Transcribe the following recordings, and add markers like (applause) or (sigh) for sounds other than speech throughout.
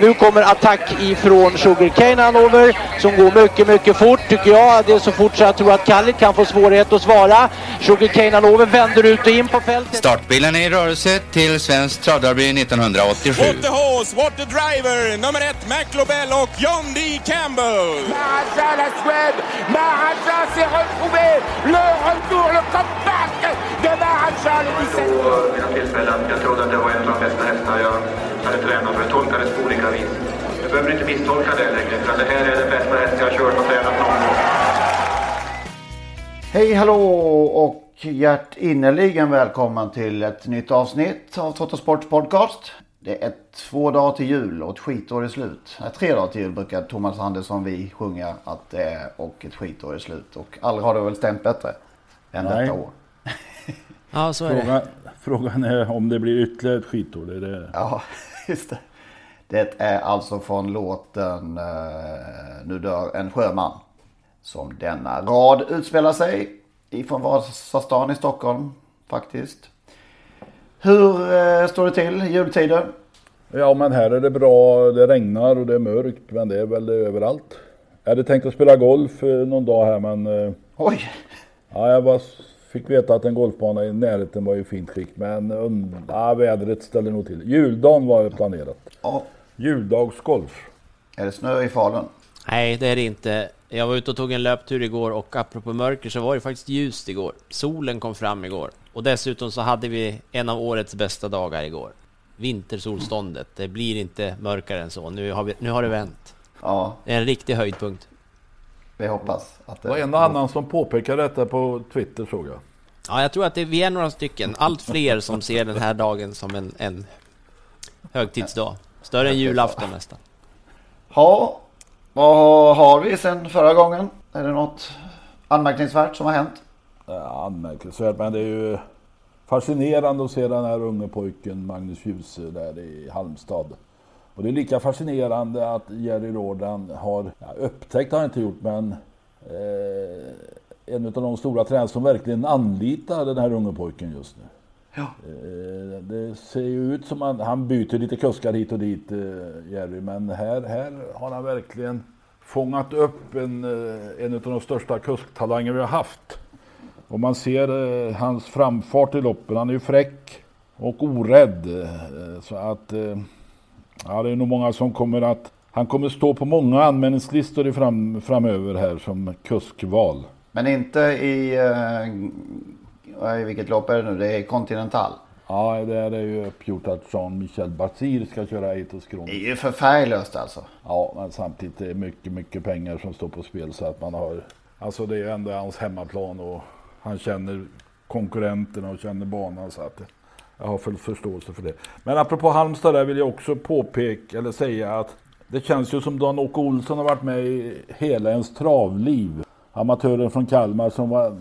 Nu kommer attack ifrån Sugarcane Hanover som går mycket, mycket fort tycker jag. Det är så fort så jag tror att Kallit kan få svårighet att svara. Sugarcane Hanover vänder ut och in på fältet. Startbilen är i rörelse till Svenskt travderby 1987. What the horse, what the driver, nummer ett McLobel och John D. Campbell. Maharaja la Suède, Maharaja s'est retrouvé, le retour, le comeback de Maharaja le 17 vid några tillfällen. Jag trodde att det var en av de bästa hästar jag hade tränat för. Det tolkades på olika vis. Du behöver inte misstolka det längre, för det här är den bästa häst jag har kört och tränat någon gång. Hej hallå och hjärtinnerligen välkommen till ett nytt avsnitt av Trottosports podcast. Det är två dagar till jul och ett skitår är slut. Nej, tre dagar till jul brukar Thomas Andersson vi sjunga att det är och ett skitår är slut. Och aldrig har det väl stämt bättre än Nej. detta år. Ja, så är det. Frågan, frågan är om det blir ytterligare ett skitår. Det är det. Ja, (laughs) just det. Det är alltså från låten eh, Nu dör en sjöman. Som denna rad utspelar sig ifrån Vasastan i Stockholm faktiskt. Hur eh, står det till i jultider? Ja men här är det bra. Det regnar och det är mörkt. Men det är väl överallt. Jag hade tänkt att spela golf eh, någon dag här men eh, Oj! ja, jag var, fick veta att en golfbana i närheten var i fint skick. Men und, ja, vädret ställer nog till. Juldagen var planerat. Ja, Juldagsgolf. är det snö i Falun? Nej, det är det inte. Jag var ute och tog en löptur igår och apropå mörker så var det faktiskt ljust igår. Solen kom fram igår. Och dessutom så hade vi en av årets bästa dagar igår. Vintersolståndet. Det blir inte mörkare än så. Nu har, vi, nu har det vänt. Ja, Det är en riktig höjdpunkt. vi hoppas att Det var en och annan som påpekade detta på Twitter såg jag. Ja, jag tror att det, vi är några stycken. Allt fler som ser den här dagen som en, en högtidsdag. Större än julafton nästan. Ja, vad har vi sen förra gången? Är det något anmärkningsvärt som har hänt? Ja, anmärkningsvärt men det är ju fascinerande att se den här unge pojken Magnus Djuse där i Halmstad. Och det är lika fascinerande att Jerry Rådan har, ja, upptäckt har han inte gjort men eh, en av de stora tränare som verkligen anlitar den här unge pojken just nu. Ja. Eh, det ser ju ut som att han byter lite kuskar hit och dit, eh, Jerry, men här, här har han verkligen fångat upp en, eh, en av de största kusktalanger vi har haft. Och man ser hans framfart i loppen. Han är ju fräck och orädd. Så att ja, det är nog många som kommer att... Han kommer stå på många anmälningslistor i fram, framöver här som kuskval. Men inte i... Eh, I vilket lopp är det nu? Det är Continental. Ja, det är ju uppgjort att Jean-Michel Bazir ska köra Eitos Kron. Det är ju för färglöst alltså. Ja, men samtidigt är det mycket, mycket pengar som står på spel så att man har... Alltså det är ju ändå hans hemmaplan och han känner konkurrenterna och känner banan så att jag har full förståelse för det. Men apropå Halmstad där vill jag också påpeka eller säga att det känns ju som Dan-Åke Olsson har varit med i hela ens travliv. Amatören från Kalmar som var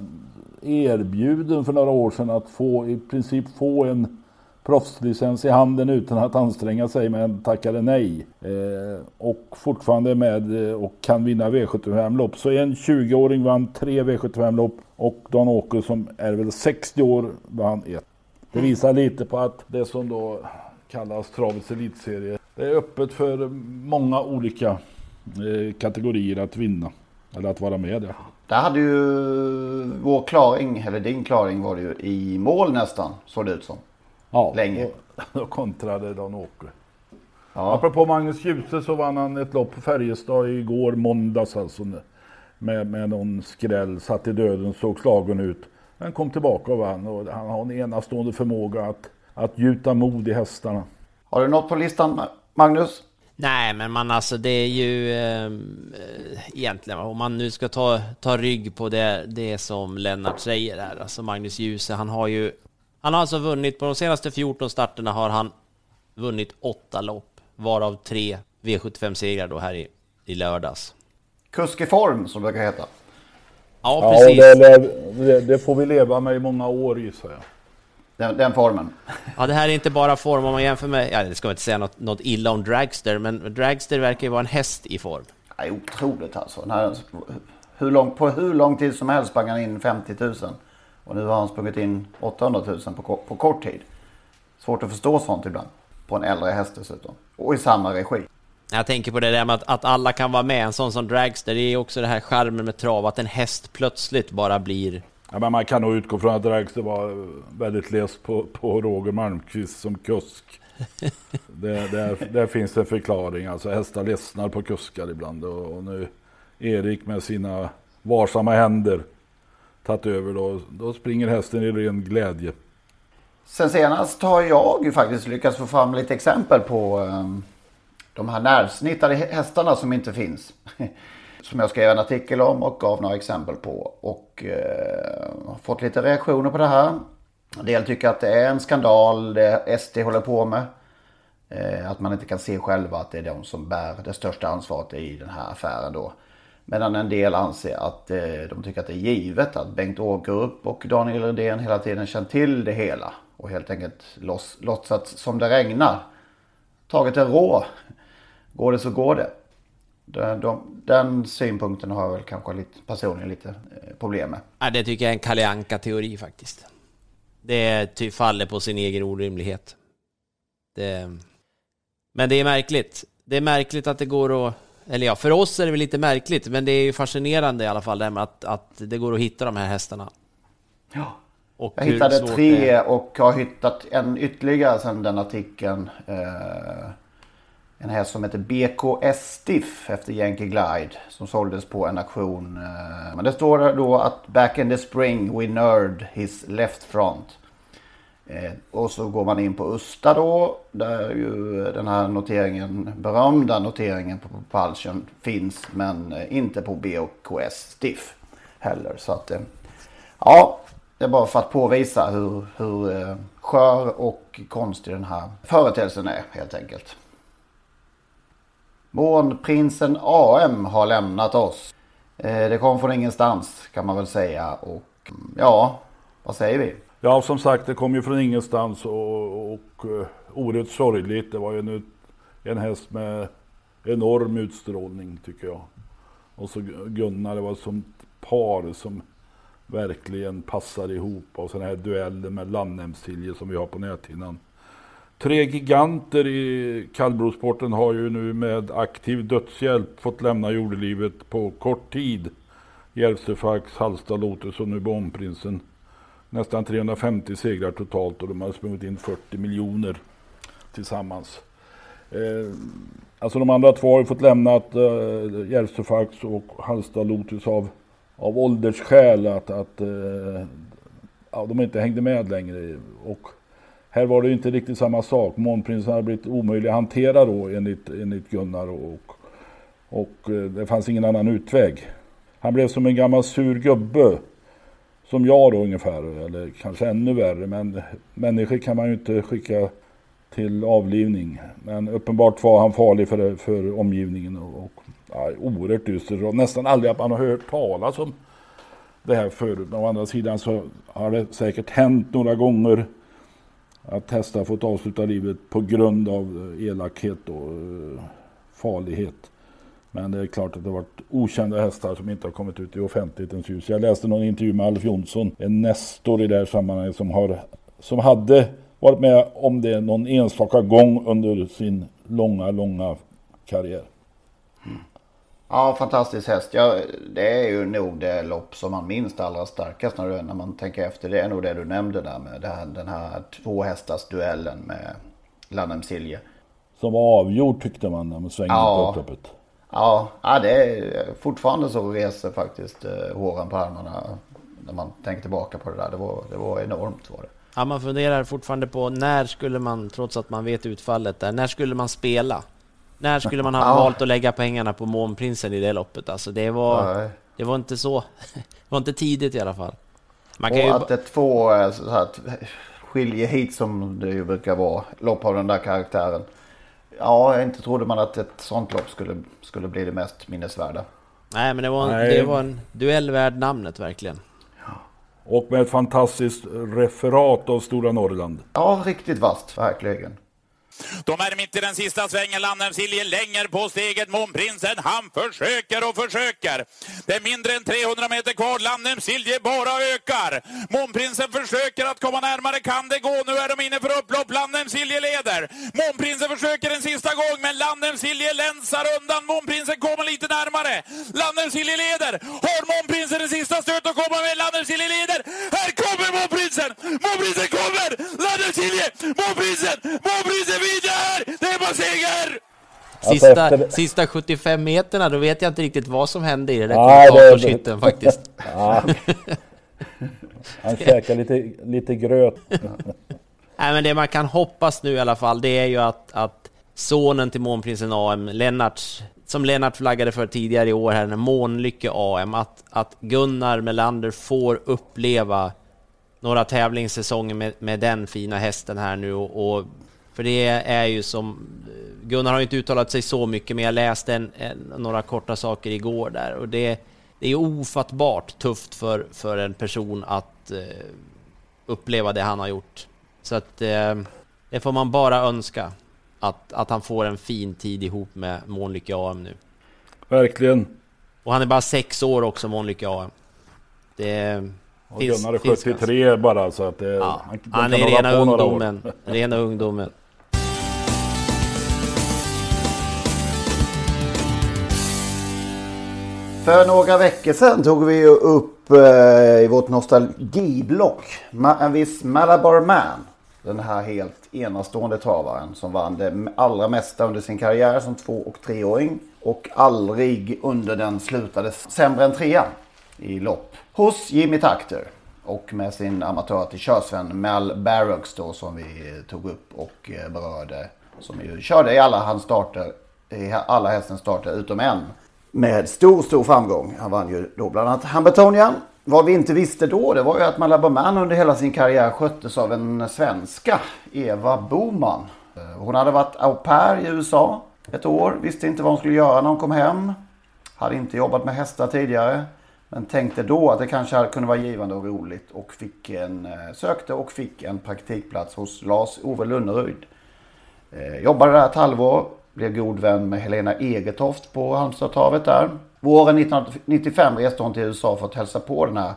erbjuden för några år sedan att få i princip få en proffslicens i handen utan att anstränga sig men tackade nej. Eh, och fortfarande är med eh, och kan vinna V75-lopp. Så en 20-åring vann tre V75-lopp och Dan-Åke som är väl 60 år vann ett. Det visar lite på att det som då kallas travets elitserie. Det är öppet för många olika eh, kategorier att vinna. Eller att vara med där. Där hade ju vår klaring, eller din klaring var det ju i mål nästan, såg det ut som. Ja, Länge. Och, (laughs) då kontrade Dan-Åke. Ja. Apropå Magnus Djuse så vann han ett lopp på Färjestad igår måndags alltså. Med, med någon skräll, satt i döden, såg slagen ut. Men kom tillbaka och vann och han har en enastående förmåga att, att gjuta mod i hästarna. Har du något på listan Magnus? Nej, men man alltså det är ju eh, egentligen om man nu ska ta, ta rygg på det, det som Lennart säger här, alltså Magnus Djuse, han har ju han har alltså vunnit på de senaste 14 starterna har han vunnit åtta lopp, varav tre V75-segrar då här i, i lördags. Kusk i form som det brukar heta. Ja, Ja, precis. det, det, det får vi leva med i många år gissar jag. Den, den formen. Ja, det här är inte bara form om man jämför med, ja, det ska man inte säga något, något illa om Dragster, men Dragster verkar ju vara en häst i form. Ja, otroligt alltså. Här, hur lång, på hur lång tid som helst sprang han in 50 000. Och nu har han sprungit in 800 000 på, på kort tid. Svårt att förstå sånt ibland. På en äldre häst dessutom. Och i samma regi. Jag tänker på det där med att, att alla kan vara med, en sån som Dragster, det är också det här charmen med trav, att en häst plötsligt bara blir... Ja, men man kan nog utgå från att Dragster var väldigt less på, på Roger Malmqvist som kusk. (laughs) Det, där, där finns en förklaring. Alltså hästar ledsnar på kuskar ibland. Och, och nu Erik med sina varsamma händer tagit över då, då springer hästen i ren glädje. Sen senast har jag ju faktiskt lyckats få fram lite exempel på um, de här närsnittade hä- hästarna som inte finns. (laughs) som jag skrev en artikel om och gav några exempel på. Och uh, har fått lite reaktioner på det här. En del tycker att det är en skandal det SD håller på med. Eh, Att man inte kan se själva att det är de som bär det största ansvaret i den här affären då. Medan en del anser att eh, de tycker att det är givet att Bengt Ågerup och Daniel Redén hela tiden känt till det hela. Och helt enkelt låtsats som det regnar. Tagit är rå. Går det så går det. Den, de, den synpunkten har jag väl kanske lite, personligen lite eh, problem med. Ja, det tycker jag är en Kalle Anka-teori faktiskt. Det ty faller på sin egen orimlighet. Det... Men det är märkligt. Det är märkligt att det går att... Eller ja, för oss är det väl lite märkligt, men det är ju fascinerande i alla fall det här med att, att det går att hitta de här hästarna. Ja. Och Jag hittade tre och har hittat en ytterligare sedan den artikeln. Eh, en häst som heter BKS Stiff efter Yankee Glide. Som såldes på en auktion. Eh, men det står då att back in the spring we nerd his left front. Eh, och så går man in på Usta då. Där ju den här noteringen, berömda noteringen på Propulsion finns. Men eh, inte på BKS Stiff heller. Så att ja, det är bara för att påvisa hur, hur skör och konstig den här företeelsen är helt enkelt. Månprinsen AM har lämnat oss. Eh, det kom från ingenstans kan man väl säga. Och mm, ja, vad säger vi? Ja, som sagt, det kom ju från ingenstans och, och eh, oerhört sorgligt. Det var ju en, en häst med enorm utstrålning tycker jag. Och så Gunnar, det var som par som verkligen passar ihop. Och sådana här dueller med Landhemsilje som vi har på näthinnan. Tre giganter i kallblodssporten har ju nu med aktiv dödshjälp fått lämna jordelivet på kort tid. Järvsöfax, Halsta Lotus och nu Bombprinsen. Nästan 350 segrar totalt och de har sprungit in 40 miljoner tillsammans. Eh, alltså de andra två har ju fått lämna eh, Järvsöfax och Halsta Lotus av, av åldersskäl att, att eh, ja, de inte hängde med längre. Och här var det ju inte riktigt samma sak. Månprinsen hade blivit omöjlig att hantera då enligt, enligt Gunnar och, och eh, det fanns ingen annan utväg. Han blev som en gammal sur gubbe. Som jag då ungefär, eller kanske ännu värre. Men människor kan man ju inte skicka till avlivning. Men uppenbart var han farlig för, för omgivningen. Och, och ja, oerhört dyster. Och nästan aldrig att man har hört talas om det här förut. Men å andra sidan så har det säkert hänt några gånger att hästar fått avsluta livet på grund av eh, elakhet och eh, farlighet. Men det är klart att det har varit okända hästar som inte har kommit ut i offentlighetens ljus. Jag läste någon intervju med Alf Jonsson, en nestor i det här sammanhanget som, har, som hade varit med om det någon enstaka gång under sin långa, långa karriär. Ja, fantastisk häst. Ja, det är ju nog det lopp som man minns allra starkast när, du, när man tänker efter. Det är nog det du nämnde där med det här, den här två hästars duellen med Landhem Silje. Som var avgjord tyckte man när man svängde Ja. på upploppet. Ja, ja, det är fortfarande så reser faktiskt eh, håren på armarna när man tänker tillbaka på det där. Det var, det var enormt var det. Ja, man funderar fortfarande på när skulle man, trots att man vet utfallet där, när skulle man spela? När skulle man ha Ja. valt att lägga pengarna på Månprinsen i det loppet? Alltså det var, Nej. det var inte så, (laughs) det var inte tidigt i alla fall. Man kan och ju, att det är två eh, så här, t- skiljeheat som det ju brukar vara. Lopp av den där karaktären. Ja, inte trodde man att ett sånt lopp skulle, skulle bli det mest minnesvärda. Nej, men det var en, det var en duell värd namnet verkligen. Och med ett fantastiskt referat av Stora Norrland. Ja, riktigt vasst, verkligen. De är mitt i den sista svängen. Lannemsilje länger på steget. Månprinsen, han försöker och försöker. Det är mindre än 300 meter kvar. Lannemsilje bara ökar. Månprinsen försöker att komma närmare. Kan det gå? Nu är de inne för upplopp. Lannemsilje leder. Månprinsen försöker en sista gång, men Lannemsilje länsar undan. Månprinsen kommer lite närmare. Lannemsilje leder. Har Månprinsen en sista stöt att komma med? Lannemsilje leder. Här kommer Månprinsen! Månprinsen kommer! Lannemsilje! Månprinsen! Månprinsen vinner! Det är bara seger! Sista, Alltså, efter- sista 75 meterna, då vet jag inte riktigt vad som hände i det där kommentatorshytten faktiskt. (laughs) Ja. Han käkar lite, lite gröt. (laughs) Nej, men det man kan hoppas nu i alla fall, det är ju att, att sonen till månprinsen AM, Lennart, som Lennart flaggade för tidigare i år här, den Månlycke AM, att, att Gunnar Melander får uppleva några tävlingssäsonger med, med den fina hästen här nu och, och för det är ju som Gunnar har ju inte uttalat sig så mycket men jag läste en, en, några korta saker igår där och det, det är ofattbart tufft för, för en person att eh, uppleva det han har gjort. Så att eh, det får man bara önska att, att han får en fin tid ihop med Månlycke AM nu. Verkligen. Och han är bara sex år också, Månlycke AM. Det Och Gunnar är 73 bara så att det, Ja, han, han är rena ungdomen. Rena ungdomen. För några veckor sedan tog vi ju upp eh, i vårt nostalgiblock en viss Malabar Man. Den här helt enastående travaren som vann det allra mesta under sin karriär som två och treåring. Och aldrig under den slutade sämre än trean i lopp. Hos Jimmy Takter. Och med sin amatör till körsvän Mal Barrocks då som vi tog upp och eh, berörde. Som ju körde i alla hans starter, i alla hästens starter utom en. Med stor, stor framgång. Han vann ju då bland annat Hambertonia. Vad vi inte visste då det var ju att Malabar Man under hela sin karriär sköttes av en svenska, Eva Boman. Eh, hon hade varit au pair i USA ett år, visste inte vad hon skulle göra när hon kom hem. Hade inte jobbat med hästar tidigare. Men tänkte då att det kanske kunde vara givande och roligt och fick en, eh, sökte och fick en praktikplats hos Lars-Ove Lunneryd. Eh, jobbade där ett halvår, blev god vän med Helena Egetoft på Halmstadtravet där. Våren 1995 reste hon till USA för att hälsa på den här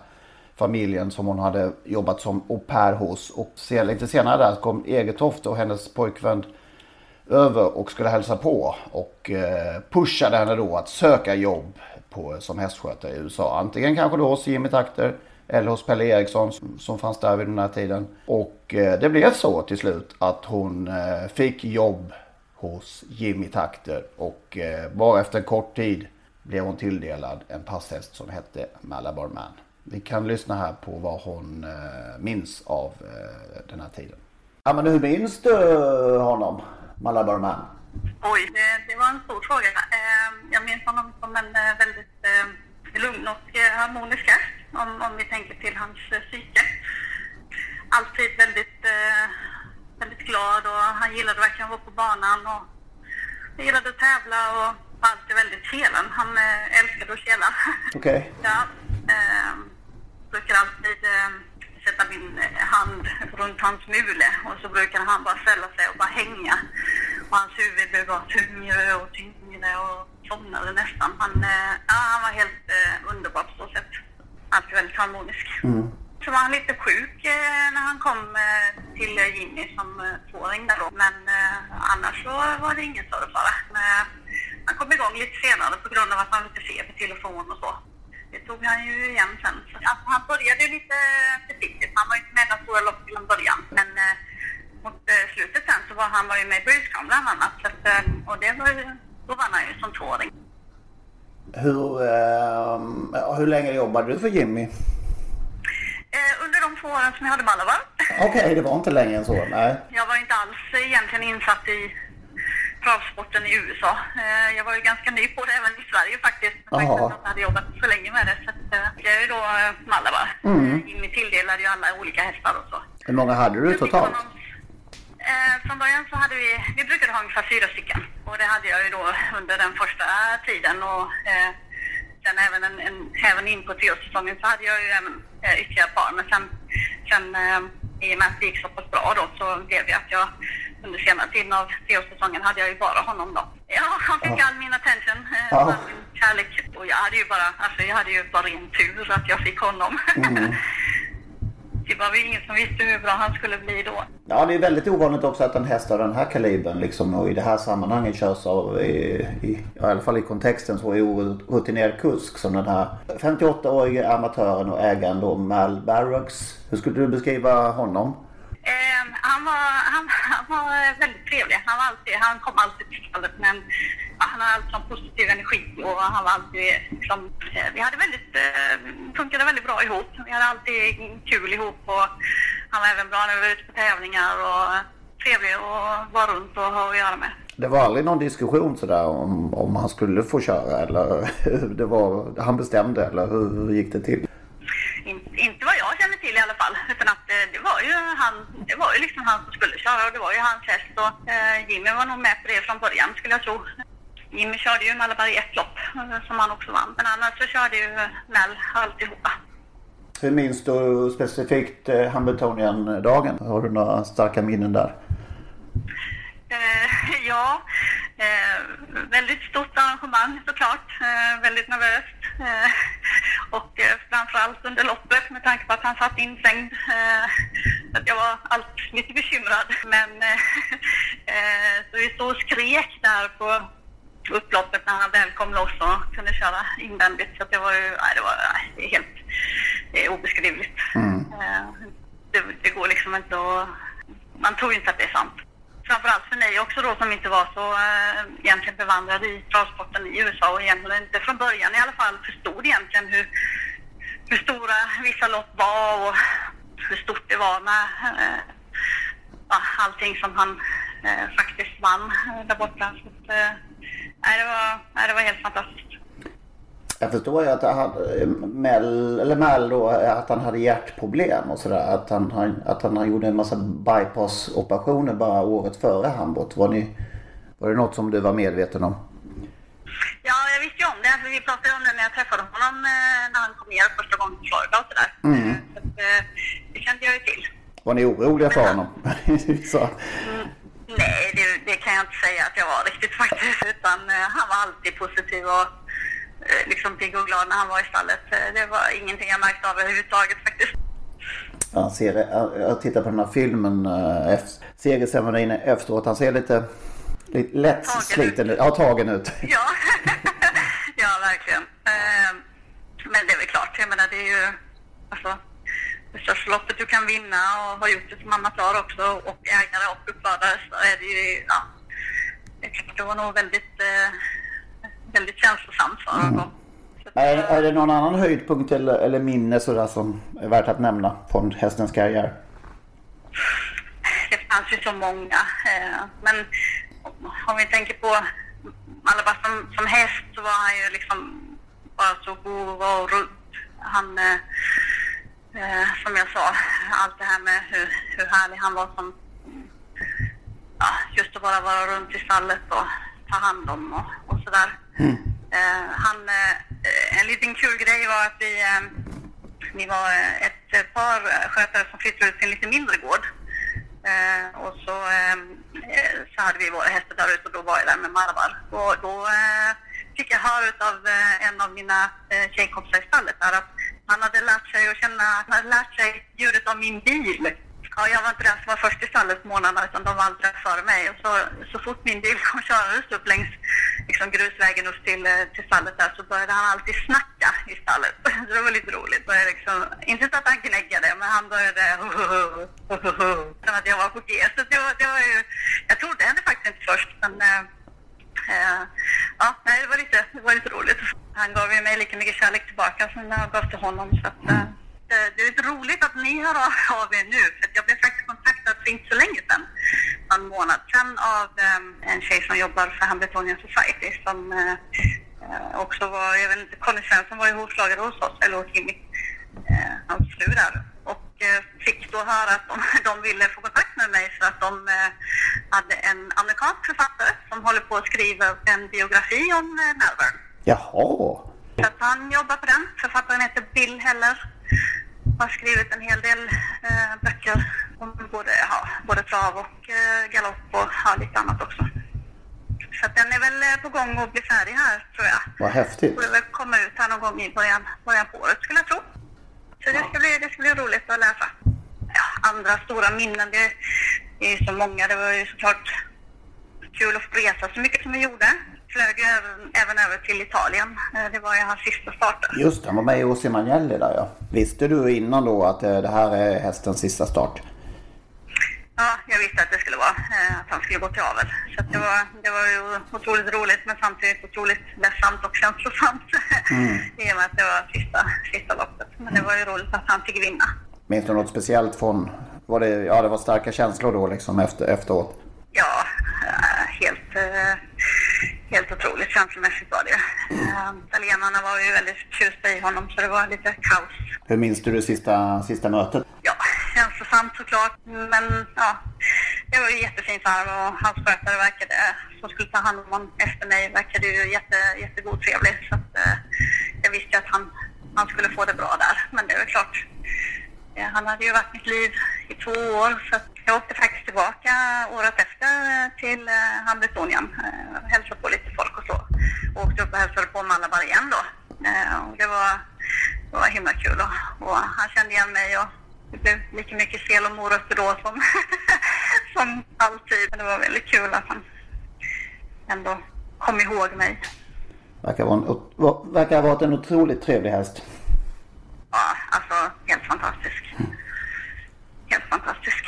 familjen som hon hade jobbat som au pair hos. Och lite senare där kom Egetoft och hennes pojkvän över och skulle hälsa på och eh, pushade henne då att söka jobb på, som hästskötare i USA. Antingen kanske då hos Jimmy Takter eller hos Pelle Eriksson som, fanns där vid den här tiden. Och eh, det blev så till slut att hon eh, fick jobb hos Jimmy Takter och eh, bara efter en kort tid blev hon tilldelad en passhäst som hette Malabar Man. Vi kan lyssna här på vad hon eh, minns av eh, den här tiden. Ja men hur minns du honom, Malabar Man? Oj, det, var en stor fråga. Ehm, jag minns honom som en väldigt lugn och harmonisk häst, om, om vi tänker till hans psyke. Alltid väldigt, väldigt glad och han gillade verkligen att vara på banan och gillade att tävla och var alltid väldigt kelen. Han eh, älskade att kela. (laughs) Okej. Ja, eh, brukar alltid eh, sätta min eh, hand runt hans mule och så brukar han bara ställa sig och bara hänga. Och hans huvud blev bara tyngre och tyngre och somnade nästan. Han, eh, ja, han var helt eh, underbar på så sätt. Alltid väldigt harmonisk. Så var han lite sjuk eh, när han kom eh, till Jimmy som eh, tvååring där då. Men annars så var det ingen större fara. Han kom igång lite senare på grund av att han hade lite feber, telefon och så. Det tog han ju igen sen. Alltså, han började ju lite försiktigt. Han var ju inte med i några stora lopp till en början. Men eh, mot slutet sen så var han var ju med i Bruce bland annat. Så att, och det var ju, då vann han ju som tvååring. Hur, eh, hur länge jobbade du för Jimmy? Eh, under de två åren som jag hade Malabar. Okej, det var inte längre än så. Nej. Jag var inte alls egentligen insatt i travsporten i USA. Eh, Jag var ju ganska ny på det även i Sverige faktiskt. Jag hade jobbat så länge med det. Så eh, jag är ju då Malabar. Mm. Tilldelade ju alla olika hästar och så. Hur många hade du totalt? Eh, från början så hade vi, vi brukade ha ungefär fyra stycken. Och det hade jag ju då under den första tiden. Och eh, sen även, en, en, även in på treårssäsongen så hade jag ju även eh, ytterligare par. Men sen, sen eh, i och med att det gick så pass bra då så blev det att jag under senare tiden av treårssäsongen hade jag ju bara honom då. Ja, han fick all min attention, eh, Ja. all min kärlek. Och jag hade ju bara, alltså jag hade ju bara ren tur att jag fick honom. Mm. (laughs) det var väl ingen som visste hur bra han skulle bli då. Ja, det är väldigt ovanligt också att en häst av den här kalibern liksom, och i det här sammanhanget körs av, i, i, ja, i alla fall i kontexten, så är orutinerad kusk som den här 58-årige amatören och ägaren då Mal Barracks. Hur skulle du beskriva honom? Eh, han, var, han, han var väldigt trevlig. Han, var alltid, han kom alltid till stallet men han hade alltid en positiv energi och han var alltid liksom, eh, vi hade väldigt, eh, funkade väldigt bra ihop. Vi hade alltid kul ihop och han var även bra när vi var ute på tävlingar och trevlig att vara runt och ha att göra med. Det var aldrig någon diskussion sådär om, om han skulle få köra eller (laughs) det var, han bestämde eller hur, hur gick det till? Inte, inte vad jag känner till i alla fall. Utan att eh, det var ju han, det var ju liksom han som skulle köra och det var ju hans häst. Och eh, Jimmy var nog med på det från början skulle jag tro. Jimmy körde ju Malabar i ett lopp eh, som han också vann. Men annars så körde ju Mel alltihopa. Hur minns du specifikt eh, Hambletonian-dagen? Har du några starka minnen där? Eh, (laughs) ja, eh, väldigt stort arrangemang såklart. Eh, väldigt nervöst. Eh, (laughs) och eh, framförallt under loppet med tanke på att han satt instängd. Eh, att jag var allt lite bekymrad. Men eh, (laughs) eh, så vi stod och skrek där på upploppet när han väl kom loss och kunde köra invändigt. Så det var ju, nej, det var nej, helt det obeskrivligt. Eh, det, det går liksom inte att... Man tror ju inte att det är sant. Framförallt för mig också då som inte var så äh, egentligen bevandrad i travsporten i USA och egentligen inte från början i alla fall förstod egentligen hur, hur stora vissa lopp var och hur stort det var med äh, allting som han äh, faktiskt vann där borta. Så nej, det, var, det var helt fantastiskt. Jag förstår ju att han, Mel, eller Mel då, att han hade hjärtproblem och sådär. Att han, att han gjorde en massa bypass-operationer bara året före Hamburg. Var, ni, var det något som du var medveten om? Ja, jag visste ju om det. För vi pratade om det när jag träffade honom eh, när han kom ner första gången till Florida och sådär. Mm. Så eh, det kände jag ju till. Var ni oroliga för honom? (laughs) Så, Mm, nej, det, det kan jag inte säga att jag var riktigt faktiskt. Utan eh, han var alltid positiv och eh, liksom pigg och glad när han var i stallet. Eh, det var ingenting jag märkte av överhuvudtaget faktiskt. han ser, jag- tittar på den här filmen, äh, segerceremonin efteråt. Han ser lite, lite lätt sliten ut. Ja, tagen ut. Ja, (laughs) ja verkligen. Men det är väl klart, jag menar det är ju alltså, det största loppet du kan vinna och har gjort det som amatör också och ägare och uppfödare så är det ju, ja, det var nog väldigt, eh, väldigt känslosamt för honom. Är, är det någon annan höjdpunkt eller, eller minne sådär som är värt att nämna från hästens karriär? Det fanns ju så många. Eh, men om- om vi tänker på Malabar som, som häst så var han ju liksom bara så god och runt. Han, eh, som jag sa, allt det här med hur, hur härlig han var som ja, just att bara vara runt i stallet och ta hand om och, och sådär. Eh, han, eh, en liten kul grej var att vi, eh, vi var eh, ett par skötare som flyttade ut till en lite mindre gård. Och så, så hade vi våra hästar där ute och då var jag där med Marvar. Och då fick jag höra av en av mina eh, tjejkompisar i stallet där att han hade lärt sig att känna, han hade lärt sig ljudet av min bil. Ja, jag var inte den som var först i stallet på morgnarna utan de var alltid före mig. Och så, så fort min bil kom körandes upp längs liksom, grusvägen upp till, eh, till stallet där så började han alltid snacka i stallet. (laughs) Så det var lite roligt. Började liksom, inte så att han gnäggade men han började (laughs) som att jag var på G. Så det var, det var ju, jag trodde henne faktiskt inte först men eh, eh, ja, nej, det var, lite, det var lite roligt. Han gav ju mig lika mycket kärlek tillbaka som jag gav till honom. Så att, eh, det- det är lite roligt att ni hör av er nu för att jag blev faktiskt kontaktad för inte så länge sedan, en månad sedan, av eh, en tjej som jobbar för Hamiltonian Society som eh, eh, också var, jag vet inte, Conny Svensson var ju hovslagare hos oss, eller hos Jimmy, eh, hans fru där. Eh, fick då höra att de, (laughs) de ville få kontakt med mig för att de eh, hade en amerikansk författare som håller på att skriva en biografi om eh, Melbourne. Jaha. Så att han jobbar på den. Författaren heter Bill Heller. Har skrivit en hel del eh, böcker om både, ja, både trav och eh, galopp och ja, lite annat också. Så att den är väl på gång att bli färdig här tror jag. Vad häftigt. Borde väl komma ut här någon gång i början, början på året skulle jag tro. Så det ska bli, det ska bli roligt att läsa. Ja, andra stora minnen, det, det är ju så många. Det var ju såklart kul att få resa så mycket som vi gjorde. Flög ju även, även över till Italien. Eh, det var ju hans sista start. Just det, han var med i Ossi där ja. Visste du innan då att eh, det här är hästens sista start? Ja, jag visste att det skulle vara eh, att han skulle gå till avel. Så det, var, det var ju otroligt roligt men samtidigt otroligt ledsamt och känslosamt. Mm. (laughs) I och med att det var sista, sista loppet. Men det var ju roligt att han fick vinna. Minns du något speciellt från... Var det, ja, det var starka känslor då liksom efter, efteråt? Ja, eh, helt, eh, helt otroligt känslomässigt var det. Italienarna var ju väldigt förtjusta i honom så det var lite kaos. Hur minns du det sista, sista mötet? Ja, känslosamt såklart. Men ja, det var ju jättefint varv och hans skötare verkade, som skulle ta hand om honom efter mig, verkade ju jätte, jättegod och trevlig. Så att, eh, jag visste att han, han skulle få det bra där. Men det är väl klart, eh, han hade ju varit mitt liv i två år. Så att jag åkte faktiskt tillbaka året efter eh, till eh, Hamiltonien eh, och hälsade på lite folk och så. Och åkte upp och hälsade på Malabar igen då. Eh, och det var, det var himla kul och, och han kände igen mig och det blev lika mycket sel och morötter då som, (laughs) som alltid. Men det var väldigt kul att han ändå kom ihåg mig. Verkar, vara en, verkar ha varit en otroligt trevlig häst. Ja, alltså helt fantastisk. Helt fantastisk.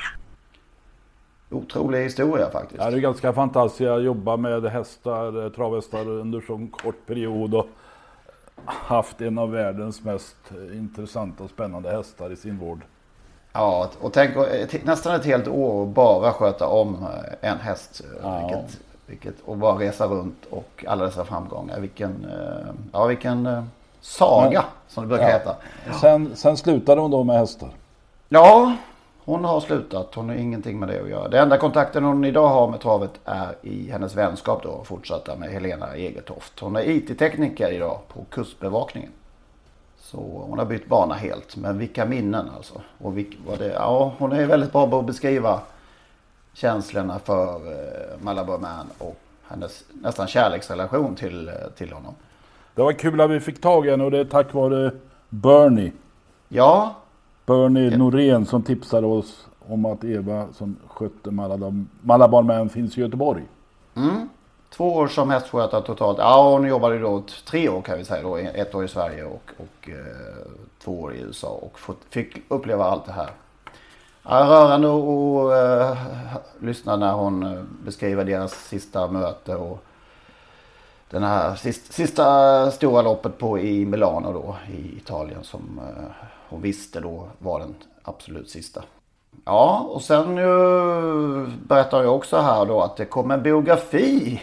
Otrolig historia faktiskt. Ja, det är ganska fantastiskt. Jag jobbar med hästar, eh, travhästar under så kort period och haft en av världens mest intressanta och spännande hästar i sin vård. Ja, och tänk ett, nästan ett helt år och bara sköta om eh, en häst. Ja. Vilket, vilket, och bara resa runt och alla dessa framgångar. Vilken, eh, ja, vilken eh, saga Ja. som det brukar Ja. heta. Sen, sen slutade hon då med hästar. Ja, hon har slutat. Hon har ingenting med det att göra. Det enda kontakten hon idag har med travet är i hennes vänskap då. Fortsatta med Helena Egertoft. Hon är IT-tekniker idag på Kustbevakningen. Så hon har bytt bana helt. Men vilka minnen alltså. Och vilk, vad det, ja, hon är väldigt bra på att beskriva känslorna för eh, Malabar Man och hennes nästan kärleksrelation till, eh, till honom. Det var kul att vi fick tag i henne och det är tack vare Bernie. Ja, Bernie Norén som tipsade oss om att Eva som skötte Malabar Man finns i Göteborg. Mm. Två år som hästskötare totalt. Ja, hon jobbade då tre år kan vi säga då. Ett år i Sverige och, och eh, två år i USA och fått, fick uppleva allt det här. Ja, rörande att eh, lyssna när hon eh, beskriver deras sista möte och den här sista, sista stora loppet på i Milano då i Italien som eh, hon visste då var den absolut sista. Ja, och sen eh, berättar jag också här då att det kommer en biografi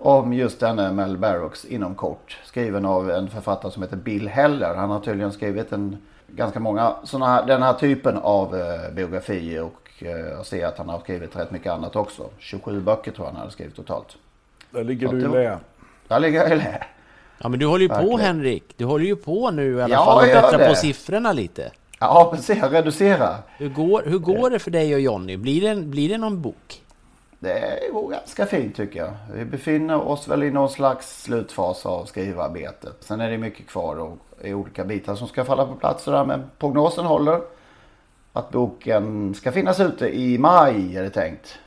om just denne Mel Barrocks inom kort. Skriven av en författare som heter Bill Heller. Han har tydligen skrivit en, ganska många såna här, den här typen av uh, biografier och uh, jag ser att han har skrivit rätt mycket annat också. 27 böcker tror jag han hade skrivit totalt. Där ligger Så du i att lä. Där ligger jag i lä. Ja men du håller ju på Verkligen. Henrik. Du håller ju på nu i alla Ja, fall och gör bättrar på siffrorna lite. Ja, precis. Jag reducerar. Hur går, hur går det för dig och Jonny? Blir det, blir det någon bok? Det går ganska fint tycker jag. Vi befinner oss väl i någon slags slutfas av skrivarbetet. Sen är det mycket kvar och i olika bitar som ska falla på plats. och där, Men prognosen håller. Att boken ska finnas ute i maj är det tänkt.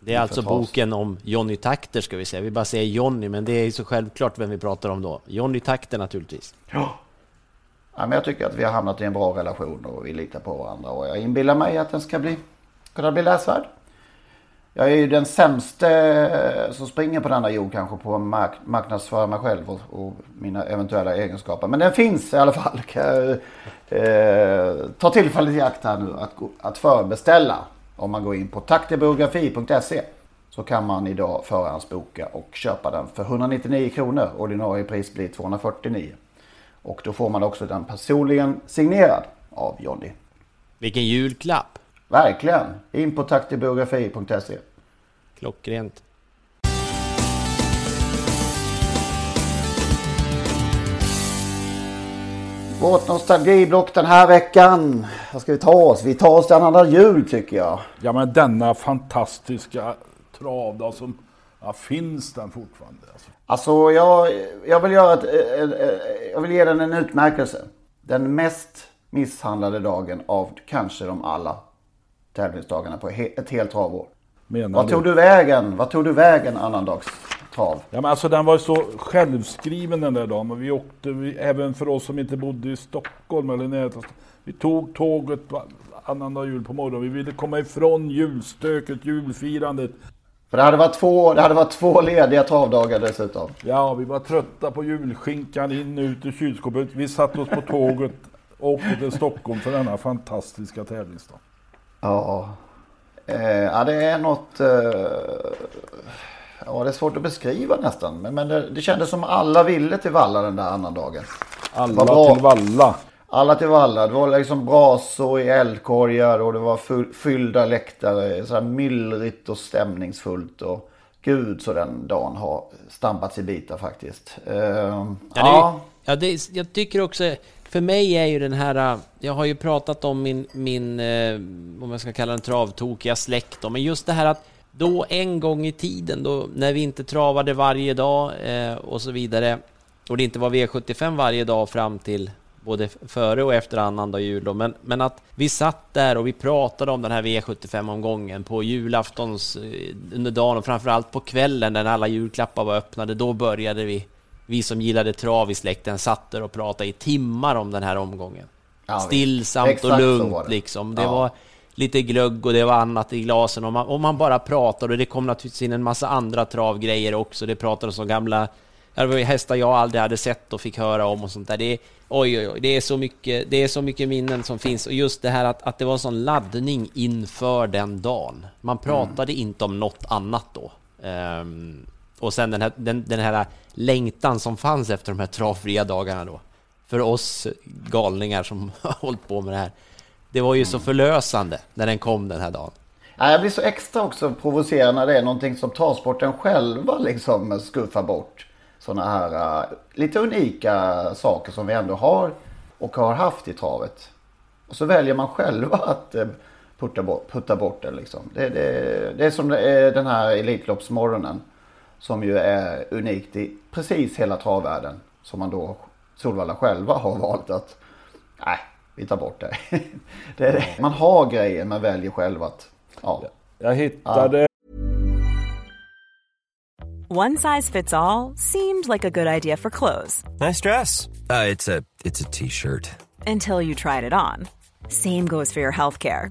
Det är alltså boken om Johnny Takter ska vi säga. Vi bara säger Johnny, men det är ju så självklart vem vi pratar om då. Johnny Takter naturligtvis. Ja. Ja, men jag tycker att vi har hamnat i en bra relation och vi litar på varandra. Och jag inbillar mig att den ska bli, kunna bli läsvärd. Jag är ju den sämste eh, som springer på denna jord kanske på att mark marknadsföra mig själv och, och mina eventuella egenskaper. Men den finns i alla fall. Kan jag, eh, ta tillfället i akt här nu att, att förbeställa. Om man går in på taktibiografi.se så kan man idag förhandsboka och köpa den för 199 kronor. Ordinarie pris blir 249. Och då får man också den personligen signerad av Jonny. Vilken julklapp! Verkligen. In på taktibiografi.se. Klockrent. Vårt nostalgiblock den här veckan. Vad ska vi ta oss? Vi tar oss till annandag jul tycker jag. Ja men denna fantastiska trav då, som, ja, finns den fortfarande? Alltså. Alltså jag, jag vill göra ett, eh, eh, jag vill ge den en utmärkelse. Den mest misshandlade dagen av kanske de alla tävlingsdagarna på ett helt travår. Menar Vad tog du vägen? Vad tog du vägen annandags trav? Ja, men alltså den var så självskriven den där dagen. Och vi åkte, vi, även för oss som inte bodde i Stockholm eller närheten. Vi tog tåget annandag jul på morgonen. Vi ville komma ifrån julstöket, julfirandet. För det hade varit två, det hade varit två lediga travdagar dessutom. Ja, vi var trötta på julskinkan in och ut ur kylskåpet. Vi satte oss på tåget och åkte till Stockholm för denna fantastiska tävlingsdag. Ja. Eh, ja, det är något... Eh, ja, det är svårt att beskriva nästan. Men, men det, det kändes som alla ville till Valla den där annan dagen. Alla till Valla. Alla till Valla. Det var liksom brasor i eldkorgar och det var full, fyllda läktare. Så här myllrigt och stämningsfullt. Och gud så den dagen har stampats i bitar faktiskt. Eh, Ja, det, ja. ja det, är- jag tycker också, för mig är ju den här, äh, jag har ju pratat om min, min eh, om jag ska kalla den travtokiga släkt då, men just det här att då en gång i tiden då, när vi inte travade varje dag eh, och så vidare, och det inte var V75 varje dag fram till både före och efter annandag jul då, men, men att vi satt där och vi pratade om den här V75-omgången på julaftons under dagen och framförallt på kvällen när alla julklappar var öppnade, då började vi vi som gillade trav i släkten satt där och pratade i timmar om den här omgången. Ja. Stillsamt och lugnt det. liksom. Det Ja. var lite glögg och det var annat i glasen och man, och man bara pratade och det kom naturligtvis in en massa andra travgrejer också. Det pratades om gamla det var hästar jag aldrig hade sett och fick höra om och sånt där. Det är, oj, oj, oj, det är så mycket, det är så mycket minnen som finns och just det här att, att det var en sån laddning inför den dagen. Man pratade inte om något annat då. Ehm, och sen den här, den, den här längtan som fanns efter de här travfria dagarna då. För oss galningar som (laughs) har hållit på med det här. Det var ju så förlösande när den kom den här dagen. Ja, jag blir så extra också provocerad när det är någonting som travsporten själva liksom skuffar bort. Sådana här uh, lite unika saker som vi ändå har och har haft i travet. Och så väljer man själva att uh, putta, bort, putta bort det liksom. Det, det, det är som är den här Elitloppsmorgonen. Som ju är unikt i precis hela travvärlden. Som man då, Solvalla själva har valt att, nej, vi tar bort det. (laughs) det, är det. Man har grejer men väljer själv att, ja. Jag hittade One size fits all seemed like a good idea for clothes Nice dress. Uh, it's a it's a t-shirt. until you tried it on. Same goes for your healthcare.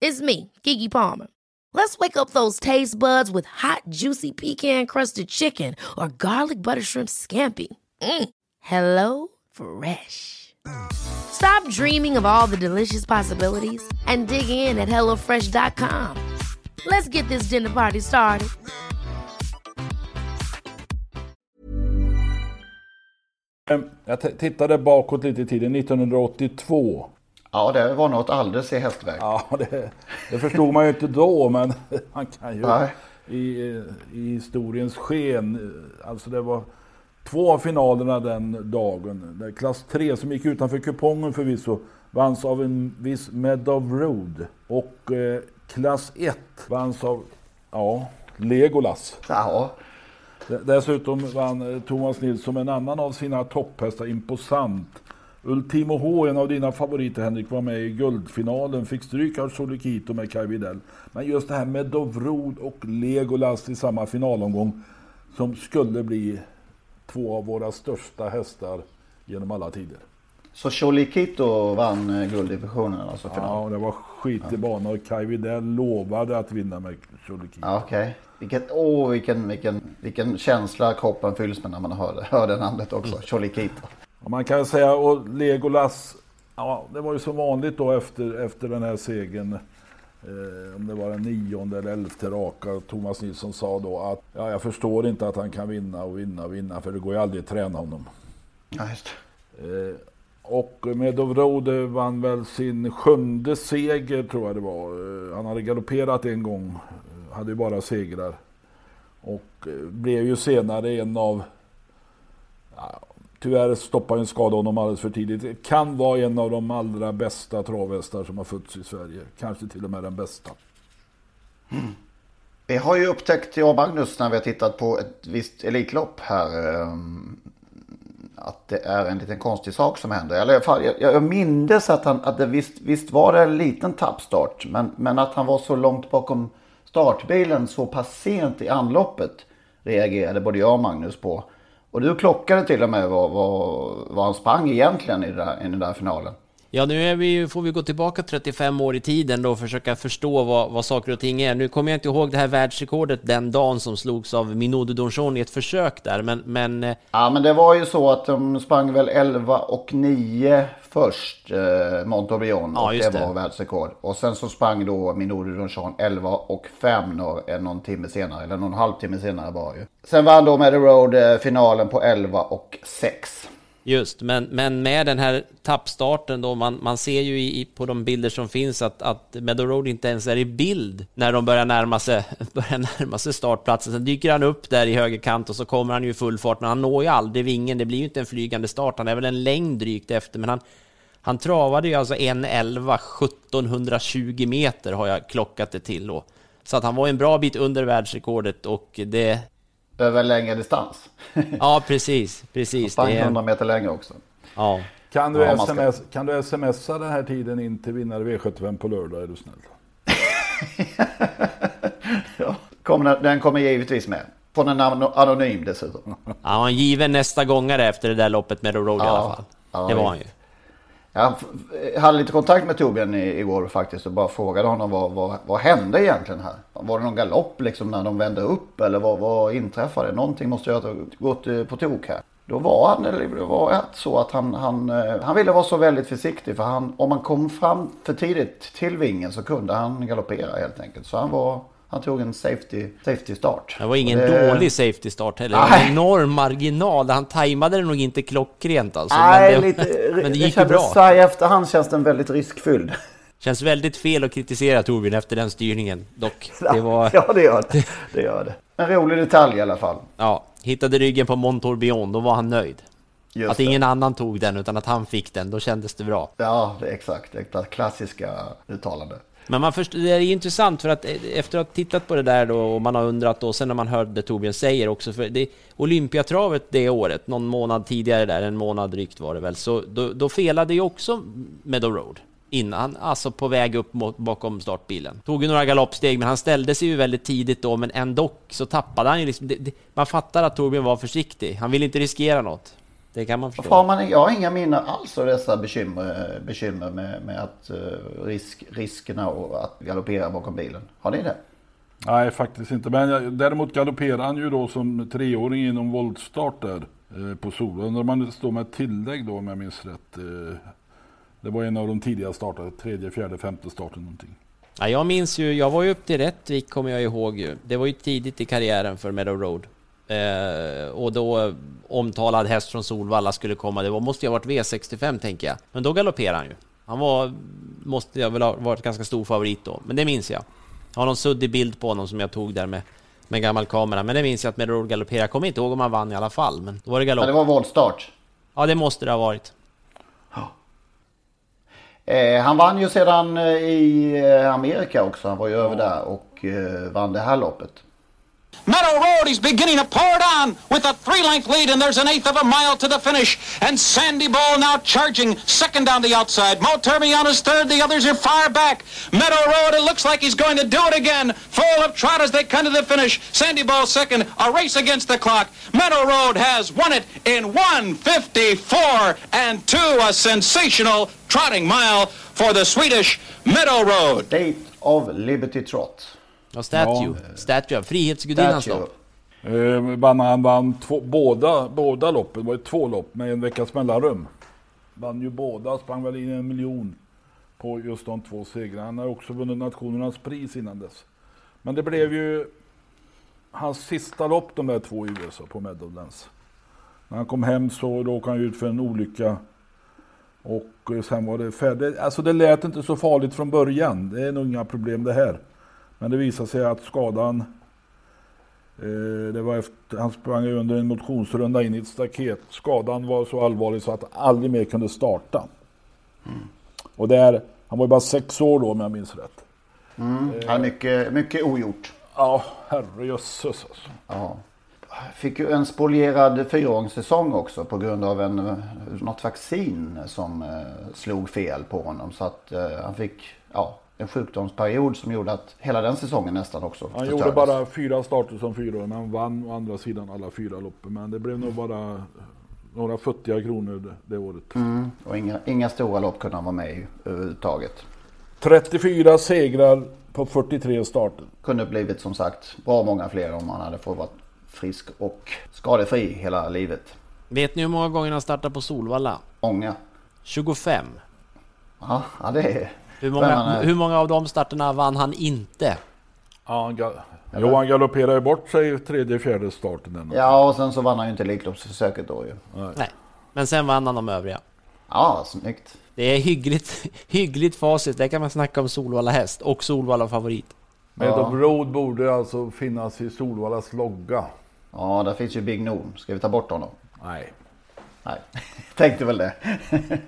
It's me, Kiki Palmer. Let's wake up those taste buds with hot, juicy pecan-crusted chicken or garlic butter shrimp scampi. Mm. Hello Fresh. Stop dreaming of all the delicious possibilities and dig in at HelloFresh.com. Let's get this dinner party started. Jag tittade bakåt lite i tiden, 1982. Ja, det var något alldeles i hästväg. Ja, det, det förstod man ju inte då, men (laughs) man kan ju Nej. i, i historiens sken. Alltså det var två av finalerna den dagen. Där klass 3 som gick utanför kupongen förvisso vanns av en viss Meadow Road. Och eh, klass 1 vanns av, ja, Legolas. Ja. D- Dessutom vann eh, Thomas Nilsson en annan av sina topphästar, Imposant. Ultimo H, en av dina favoriter Henrik, var med i guldfinalen. Fick stryk av Solikito med Kaj Widell. Men just det här med Dovrod och Legolas i samma finalomgång som skulle bli två av våra största hästar genom alla tider. Så Cholikito vann eh, gulddivisionen alltså final? Ja, det var skitig bana och Kaj Widell lovade att vinna med Cholikito. Ja, Okej. Okay. Vilket, åh, vilken, vilken, vilken känsla kroppen fylls med när man hör, hör det namnet också. (laughs) Cholikito. Man kan säga, och Legolas, ja det var ju som vanligt då efter, efter den här segern. Eh, om det var den nionde eller elfte raka. Thomas Nilsson sa då att ja, jag förstår inte att han kan vinna och vinna och vinna för det går ju aldrig att träna honom. Ja, just eh, och Medovroad vann väl sin sjunde seger tror jag det var. Eh, han hade galopperat en gång, eh, hade ju bara segrar. Och blev ju senare en av ja, Tyvärr stoppade en skada honom alldeles för tidigt. Kan vara en av de allra bästa travhästar som har fötts i Sverige. Kanske till och med den bästa. Mm. Vi har ju upptäckt, jag och Magnus, när vi har tittat på ett visst Elitlopp här. Ehm, att det är en liten konstig sak som händer. Eller jag, jag mindes att, han, att det visst, visst var det en liten tappstart. Men, men att han var så långt bakom startbilen så pass sent i anloppet reagerade både jag och Magnus på. Och du klockade till och med vad, vad, vad han sprang egentligen i, där, i den där finalen. Ja, nu vi, får vi gå tillbaka 35 år i tiden då och försöka förstå vad, vad saker och ting är. Nu kommer jag inte ihåg det här världsrekordet den dagen som slogs av Minode Donjon i ett försök där, men, men... Eh, ja, men det var ju så att de sprang väl 11 och 9 först, eh, Montauban, ja, och det, det, var världsrekord. Och sen så sprang då Minode Donjon 11 och 5 någon, någon timme senare, eller någon halvtimme senare var ju. Sen vann då Meadow Road eh, finalen på 11 och 6. Just, men, men med den här tappstarten då, man, man ser ju i, på de bilder som finns att, att Meadow Road inte ens är i bild när de börjar närma sig, (laughs) börjar närma sig startplatsen. Sen dyker han upp där i högerkant och så kommer han ju i full fart, men han når ju aldrig vingen. Det blir ju inte en flygande start, han är väl en längd drygt efter, men han, han travade ju alltså 1.11, 1720 meter har jag klockat det till då. Så att han var en bra bit under världsrekordet och det, över längre distans. (laughs) ja, precis. precis. Sprang är... 100 meter längre också. Ja. Kan du, ja, sms, ska... kan du smsa den här tiden in till vinnare V75 på lördag är du snäll? (laughs) ja, kommer, den kommer givetvis med. Från en anonym dessutom. Ja, han given nästa gångare efter det där loppet med Road ja, i alla fall. Ja, det var han ju. Jag hade lite kontakt med Torbjörn igår faktiskt och bara frågade honom vad, vad, vad hände egentligen här? Var det någon galopp liksom när de vände upp eller vad, vad inträffade? Någonting måste ju ha gått eh, på tok här. Då var han, eller det var så att han, han, eh, han ville vara så väldigt försiktig för han, om man kom fram för tidigt till vingen så kunde han galoppera helt enkelt. Så han var han tog en safety, safety start. Det var ingen det... dålig safety start heller. Det var en enorm marginal. Han tajmade det nog inte klockrent alltså. Nej, (laughs) men det, lite, men det gick ju bra. Så i efterhand känns den väldigt riskfylld. (laughs) Känns väldigt fel att kritisera Torbjörn efter den styrningen dock. (laughs) Det var... Ja, det gör det. det gör det. En rolig detalj i alla fall. Ja, hittade ryggen på Montorbion, då var han nöjd. Just att det. ingen annan tog den utan att han fick den, då kändes det bra. Ja, det är exakt. Det klassiska uttalande. Men man först, det är intressant för att eh, efter att ha tittat på det där då och man har undrat och sen när man hörde Torbjörn säger också för det Olympiatravet det året, någon månad tidigare där, en månad drygt var det väl, så då, då felade ju också Meadow Road innan, alltså på väg upp mot, bakom startbilen. Tog ju några galoppsteg, men han ställde sig ju väldigt tidigt då, men ändå så tappade han ju liksom, det, det, man fattar att Torbjörn var försiktig. Han ville inte riskera något. Det kan man förstå. Har man, jag har inga minnen alls av dessa bekymmer, bekymmer med, med att, uh, risk, riskerna och att galoppera bakom bilen. Har ni det? Nej, faktiskt inte. Men jag, däremot galopperade han ju då som treåring inom voltstart där eh, på Sol. Undrar om man står med tillägg då om jag minns rätt. Eh, det var en av de tidiga startade, tredje, fjärde, femte starten någonting. Ja, jag minns ju, jag var ju upp till Rättvik kommer jag ihåg ju. Det var ju tidigt i karriären för Meadow Road. Eh, och då omtalad häst från Solvalla skulle komma. Det var, måste ju ha varit V65 tänker jag. Men då galopperade han ju. Han var, måste jag väl ha varit ganska stor favorit då. Men det minns jag. Jag har någon suddig bild på honom som jag tog där med, med gammal kamera. Men det minns jag att Meadowroad galopperade. Jag kommer inte ihåg om han vann i alla fall. Men då var det galopp. Ja, det var voltstart. Ja, det måste det ha varit. Eh, han vann ju sedan eh, i eh, Amerika också. Han var ju över där och eh, vann det här loppet. Meadow Road, he's beginning to pour it on with a three-length lead, and there's an eighth of a mile to the finish. And Sandy Ball now charging, second down the outside. Mo Termiana's third, the others are far back. Meadow Road, it looks like he's going to do it again. Full of trot as they come to the finish. Sandy Ball second, a race against the clock. Meadow Road has won it in 154 and two, a sensational trotting mile for the Swedish Meadow Road. State of Liberty Trot. Ja, statue. Statue, Frihetsgudinnans lopp. Eh, han vann två, båda, båda loppen, det var ju två lopp med en veckas mellanrum. Vann ju båda, sprang väl in en miljon på just de två segrarna. Han har också vunnit nationernas pris innan dess. Men det blev ju hans sista lopp de där två i USA på Meadowlands. När han kom hem så råkade han ut för en olycka. Och eh, sen var det färdigt. Alltså det lät inte så farligt från början. Det är nog inga problem det här. Men det visade sig att skadan Eh, det var efter, han sprang under en motionsrunda in i ett staket. Skadan var så allvarlig så att han aldrig mer kunde starta. Och där, han var ju bara sex år då om jag minns rätt. Mm. Ja, mycket, mycket ogjort. Ja, herrejösses alltså. Ja. Fick ju en spolierad fyraåringssäsong också på grund av en, eh, något vaccin som eh, slog fel på honom. Så att eh, han fick ja, en sjukdomsperiod som gjorde att hela den säsongen nästan också Han gjorde bara fyra starter som men han vann å andra sidan alla fyra loppen. Men det blev nog bara några futtiga kronor det, det året. Mm. Och inga, inga stora lopp kunde han vara med i överhuvudtaget. 34 segrar på 43 starter. Kunde blivit som sagt bra många fler om han hade fått vara frisk och skadefri hela livet. Vet ni hur många gånger han startar på Solvalla? Många. 25. Ja, ja det är... Hur många, hur många av de starterna vann han inte? Ja, han, ga- jo, han galopperade ju bort sig i tredje, fjärde starten. Ja, och sen så vann han ju inte Elitloppsförsöket då ju. Nej. Men sen vann han de övriga. Ja, snyggt. Det är hyggligt, (laughs) hyggligt facit. Där kan man snacka om Solvalla häst och Solvalla favorit. Meadow Road borde alltså finnas i Solvallas logga. Ja, där finns ju Big Noon. Ska vi ta bort honom? Nej. Nej, (laughs) tänkte väl det. (laughs)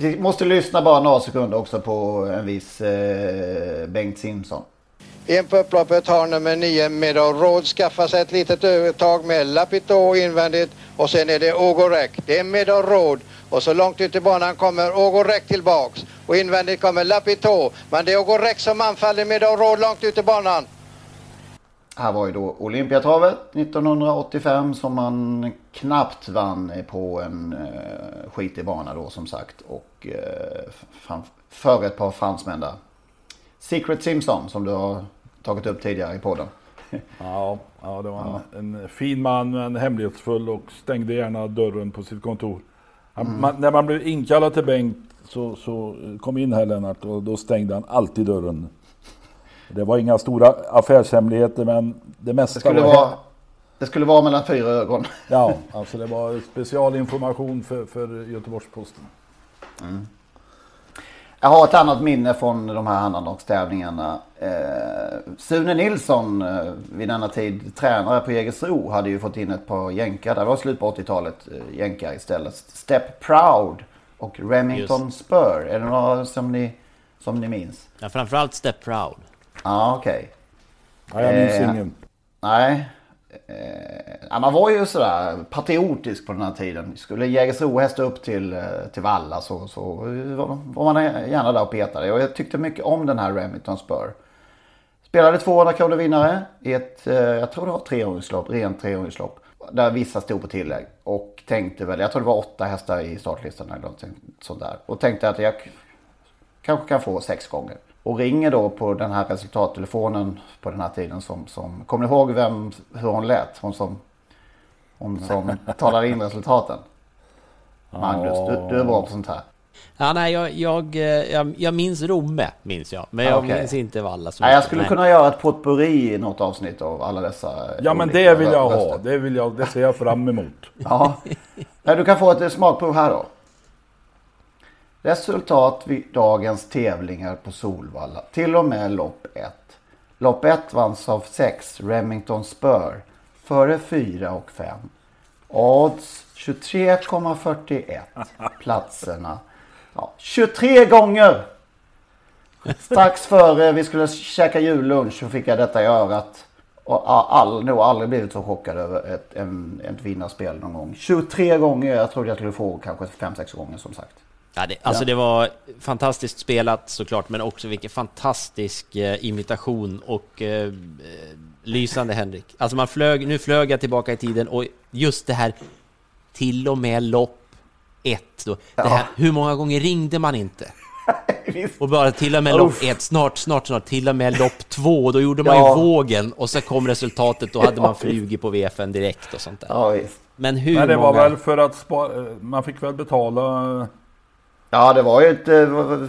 Vi måste lyssna bara några sekunder också på en viss eh, Bengt Simpson. In på upploppet har nummer 9 Meadow Road skaffat sig ett litet övertag med Lapito invändigt och sen är det Ogorek. Det är Meadow och så långt ut i banan kommer Ogorek tillbaks och invändigt kommer Lapito. Men det är Ogorek som anfaller Meadow långt ut i banan. Här var ju då Olympiatravet 1985 som man knappt vann på en eh, skitig bana då som sagt. Och eh, fram, för ett par fransmän där. Secret Simpson som du har tagit upp tidigare i podden. (laughs) Ja, ja det var en, en fin man, men hemlighetsfull och stängde gärna dörren på sitt kontor. Han, Mm. man, när man blev inkallad till Bengt så, så kom in här Lennart och då stängde han alltid dörren. Det var inga stora affärshemligheter men det mesta Det skulle var... vara, det skulle vara mellan fyra ögon. (laughs) Ja, alltså det var specialinformation för, för Göteborgs-Posten. Jag har ett annat minne från de här annandagstävlingarna. Eh, Sune Nilsson, eh, vid denna tid tränare på Jägersro, hade ju fått in ett par jänkar. Det var slut på 80-talet, eh, jänkar istället. Step Proud och Remington Spur. Är det några som ni, som ni minns? Ja, framförallt Step Proud. Ja, okej. Ja, jag minns Eh, ingen. Nej. Eh, man var ju sådär patriotisk på den här tiden. Skulle Jägersro hästa upp till, eh, till Valla så, så var, man gärna där och petade. Och jag tyckte mycket om den här Remington Spur. Spelade 200 kronor vinnare i ett, eh, jag tror det var treåringslopp, rent treåringslopp. Där vissa stod på tillägg. Och tänkte väl, jag tror det var åtta hästar i startlistan eller något sånt där. Och tänkte att jag kanske kan få sex gånger. Och ringer då på den här resultattelefonen på den här tiden som, som kommer ni ihåg vem, hur hon lät? Hon som, hon som (laughs) talade in resultaten. Magnus, du, du är bra på sånt här. Ja, nej, jag, jag, eh, jag, jag minns Romme, minns jag. Men jag Okej. minns inte Valla. så Nej, jag skulle Nej. kunna göra ett potpourri i något avsnitt av alla dessa Ja men det vill jag röster. ha. Det, vill jag, det ser jag fram emot. Ja. Nej, du kan få ett smakprov här då. Resultat vid dagens tävlingar på Solvalla. Till och med lopp 1. Lopp 1 vanns av 6 Remington Spur. Före 4 och 5. Odds 23,41. Platserna. Ja, 23 gånger! Strax före vi skulle käka jullunch så fick jag detta i örat. Och all, nog aldrig blivit så chockad över ett, en, ett vinnarspel någon gång. 23 gånger, jag trodde jag skulle få kanske 5-6 gånger som sagt. Ja, det, alltså Ja. det var fantastiskt spelat såklart, men också vilken fantastisk eh, imitation och eh, eh, lysande Henrik. Alltså man flög, nu flög jag tillbaka i tiden och just det här till och med lopp ett då. Det här, hur många gånger ringde man inte? (laughs) Och bara till och med lopp Uff. ett, snart, snart, snart, till och med lopp två, då gjorde man Ja. ju vågen och så kom resultatet, då hade (laughs) Ja, man flugit på VFN direkt och sånt där. Ja, visst. Men hur Men det många... var väl för att spara, man fick väl betala... Ja, det var ju ett, eh, vad,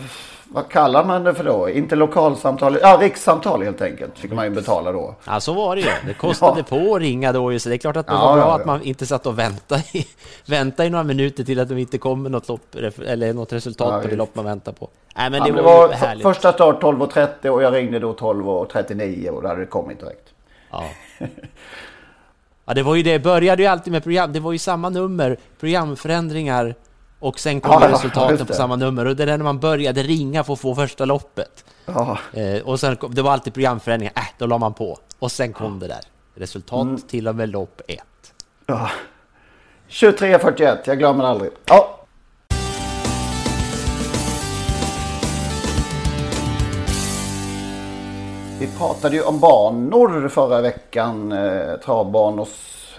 vad kallar man det för då? Inte lokalsamtal, ja rikssamtal helt enkelt fick man ju betala då. Ja, så var det ju. Det (laughs) kostade på att ringa då ju, så det är klart att det Ja, var bra ja, ja. att man inte satt och väntade i, (laughs) väntade i några minuter till att det inte kommer något lopp, eller något resultat Ja, på det lopp man väntar på. Nej, men Ja, det men var, ju för- härligt. första start 12.30 och jag ringde då 12.39 och då hade det kommit direkt. Ja. (laughs) ja, det var ju det. Började ju alltid med program. Det var ju samma nummer, programförändringar och sen kom Ja, resultaten på samma nummer. Och det är när man började ringa för att få första loppet. Ja. Eh, och sen kom, det var alltid programförändringar. Äh, då la man på. Och sen kom det där. Resultat Mm. till och med lopp ett. Ja. 23.41, jag glömmer aldrig. Ja. Vi pratade ju om banor förra veckan. Eh, travbanors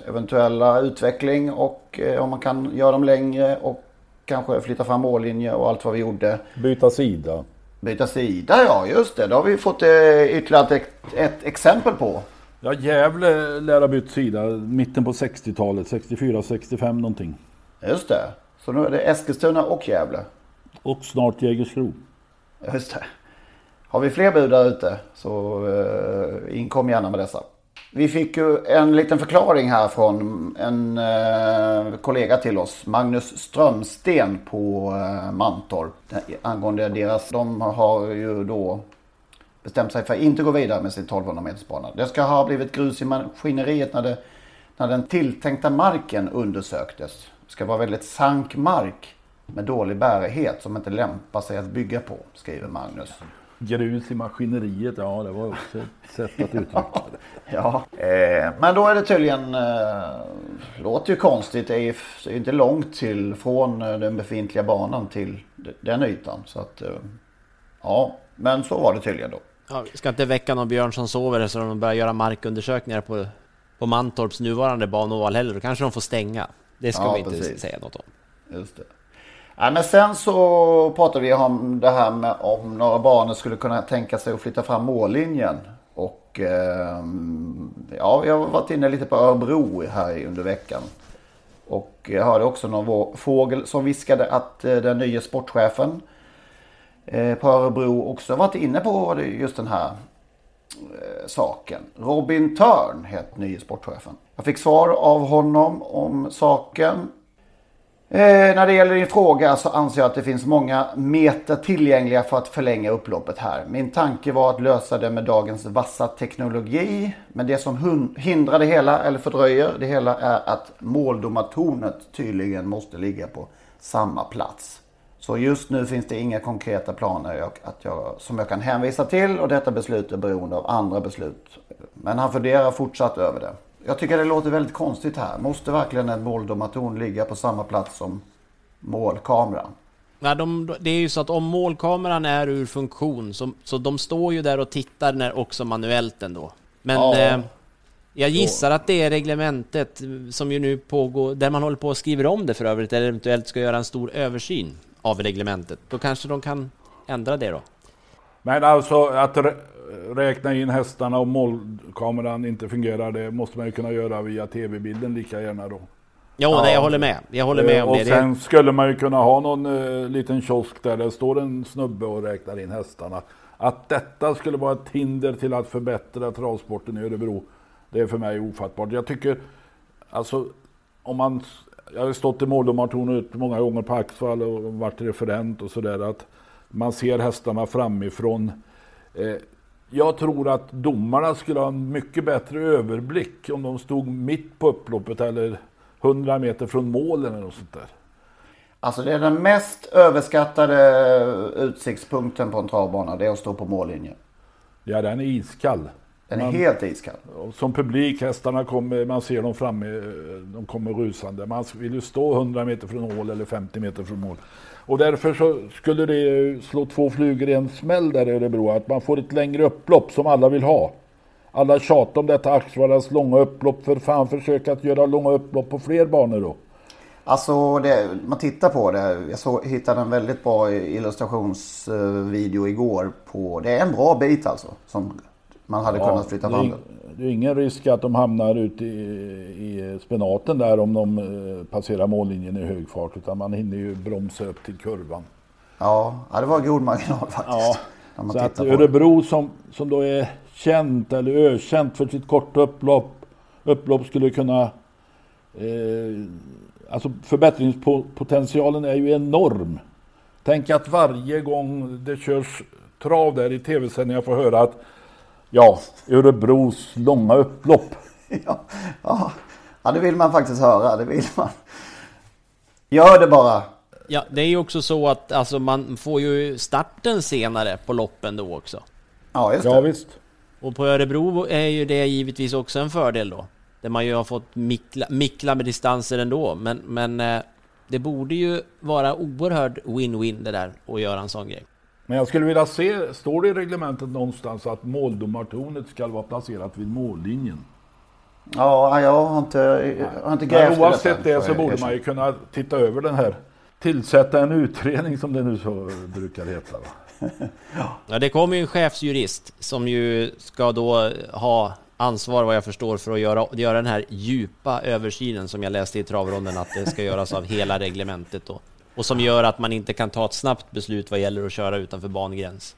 eventuella utveckling och eh, om man kan göra dem längre och kanske flytta fram mållinje och allt vad vi gjorde. Byta sida. Byta sida, ja just det. Det har vi fått eh, ytterligare ett, ett exempel på. Ja, Gävle lär ha bytt sida mitten på 60-talet, 64-65 någonting. Just det. Så nu är det Eskilstuna och Gävle. Och snart Jägersro. Just det. Har vi fler bud där ute så eh, inkom gärna med dessa. Vi fick ju en liten förklaring här från en eh, kollega till oss, Magnus Strömsten på eh, Mantorp. Eh, angående deras, de har ju då bestämt sig för att inte gå vidare med sin 1200 metersbana. Det ska ha blivit grus i maskineriet när, det, när den tilltänkta marken undersöktes. Det ska vara väldigt sank mark med dålig bärighet som inte lämpar sig att bygga på, skriver Magnus. Grus i maskineriet, ja det var också ett sätt att uttrycka det. (laughs) Ja, eh, men då är det tydligen, eh, låter ju konstigt, det är ju inte långt till från eh, den befintliga banan till den ytan. Så att, eh, ja, men så var det tydligen då. Ja, vi ska inte väcka någon björn som sover så de börjar göra markundersökningar på, på Mantorps nuvarande banoval heller. Då kanske de får stänga. Det ska Ja, vi inte precis. säga något om. Just det. Ja, men sen så pratade vi om det här med om några banor skulle kunna tänka sig att flytta fram mållinjen. Och ehm, ja, jag har varit inne lite på Örebro här under veckan. Och jag hörde också någon fågel som viskade att eh, den nya sportchefen eh, på Örebro också varit inne på just den här eh, saken. Robin Törn heter nye sportchefen. Jag fick svar av honom om saken. Eh, när det gäller din fråga så anser jag att det finns många meter tillgängliga för att förlänga upploppet här. Min tanke var att lösa det med dagens vassa teknologi. Men det som hindrar det hela eller fördröjer det hela är att måldomartornet tydligen måste ligga på samma plats. Så just nu finns det inga konkreta planer jag, att jag, som jag kan hänvisa till och detta beslut är beroende av andra beslut. Men han funderar fortsatt över det. Jag tycker det låter väldigt konstigt här. Måste verkligen en måldomartorn ligga på samma plats som målkameran? Ja, de, det är ju så att om målkameran är ur funktion, så, så de står ju där och tittar när också manuellt ändå. Men Ja. eh, jag gissar att det är reglementet eh, som ju nu pågår, där man håller på och skriver om det för övrigt, eller eventuellt ska göra en stor översyn av reglementet. Då kanske de kan ändra det då. Men alltså att räkna in hästarna och målkameran inte fungerar, det måste man ju kunna göra via tv-bilden lika gärna då. Jo, nej, jag håller med. Jag håller med om och det. Det- sen skulle man ju kunna ha någon eh, liten kiosk där det står en snubbe och räknar in hästarna. Att detta skulle vara ett hinder till att förbättra travsporten i Örebro, det är för mig ofattbart. Jag tycker, alltså om man, jag har stått i måldomartornet många gånger på Axvall och varit referent och sådär, att man ser hästarna framifrån. Eh, jag tror att domarna skulle ha en mycket bättre överblick om de stod mitt på upploppet eller 100 meter från målen eller något sånt där. Alltså det är den mest överskattade utsiktspunkten på en travbana. Det är att stå på mållinjen. Ja, den är iskall. Den är Man- helt iskall. Som publik, hästarna kommer, man ser dem framme, de kommer rusande. Man vill ju stå 100 meter från mål eller 50 meter från mål. Och därför så skulle det slå två flugor i en smäll där i Örebro, att man får ett längre upplopp som alla vill ha. Alla tjatar om detta Axvallas långa upplopp, för fan försök att göra långa upplopp på fler banor då. Alltså det, man tittar på det. Jag såg, hittade en väldigt bra illustrationsvideo igår på. Det är en bra bit alltså. Som man hade Ja, kunnat flytta fram. Det är ingen risk att de hamnar ute i, i spenaten där om de eh, passerar mållinjen i hög fart, utan man hinner ju bromsa upp till kurvan. Ja, ja, det var god marginal faktiskt. Ja, så att. Örebro som, som då är känt eller ökänt för sitt korta upplopp, upplopp skulle kunna... Eh, alltså förbättringspotentialen är ju enorm. Tänk att varje gång det körs trav där i tv-sändningar får höra att ja, Örebros långa upplopp. (laughs) ja, ja. ja, det vill man faktiskt höra. Det vill man. Gör det bara. Ja, det är ju också så att alltså, man får ju starten senare på loppen då också. Ja, just Ja, visst. Och på Örebro är ju det givetvis också en fördel då. Där man ju har fått mickla, mickla med distanser ändå. Men, men eh, det borde ju vara oerhörd win-win det där att göra en sån grej. Men jag skulle vilja se, står det i reglementet någonstans att måldomartornet ska vara placerat vid mållinjen? Ja, jag har inte, jag har inte Men grävt i oavsett detta, det så borde man ju kunna titta över den här. Tillsätta en utredning som det nu så brukar heta. Va? Ja, det kommer ju en chefsjurist som ju ska då ha ansvar vad jag förstår för att göra, göra den här djupa översynen som jag läste i travronden att det ska göras av hela reglementet då. Och som gör att man inte kan ta ett snabbt beslut vad gäller att köra utanför bangräns.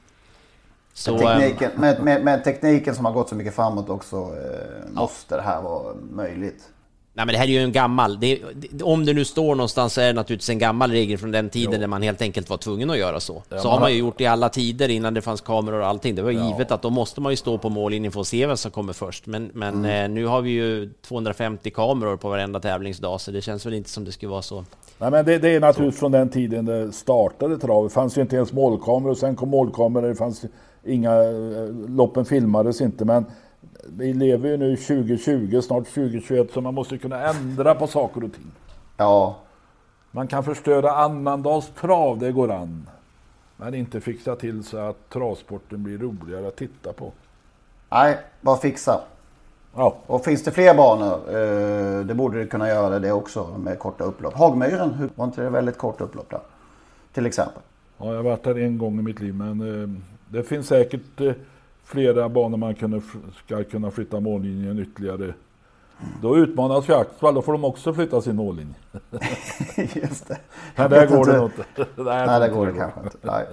Så, med, ehm, tekniken, med, med, med tekniken som har gått så mycket framåt också eh, måste det här vara möjligt. Nej men det här är ju en gammal, det, det, om det nu står någonstans så är det naturligtvis en gammal regel från den tiden när man helt enkelt var tvungen att göra så. Ja, så man har man ju gjort i alla tider innan det fanns kameror och allting. Det var Ja. givet att då måste man ju stå på mållinjen för att se vem som kommer först. Men, men Mm. eh, nu har vi ju 250 kameror på varenda tävlingsdag så det känns väl inte som det skulle vara så. Nej, men det, det är naturligtvis från den tiden det startade travet. Det fanns ju inte ens målkameror. och Sen kom målkameror. Det fanns inga... eh, Loppen filmades inte. Men vi lever ju nu 2020, snart 2021, så man måste kunna ändra på saker och ting. Ja, Man kan förstöra annandags trav, det går an. Men inte fixa till så att travsporten blir roligare att titta på. nej, bara fixa. Ja. Och finns det fler banor, eh, det borde det kunna göra det också med korta upplopp. Hagmyren, var inte det väldigt kort upplopp där? Till exempel. Ja, jag har varit där en gång i mitt liv, men eh, det finns säkert eh, flera banor man kunde, ska kunna flytta mållinjen ytterligare. Då utmanas ju Axvall, då får de också flytta sin mållinje. (laughs) Just det. Men där går det inte. nog inte. (laughs) Nej, det går det kanske inte. Nej.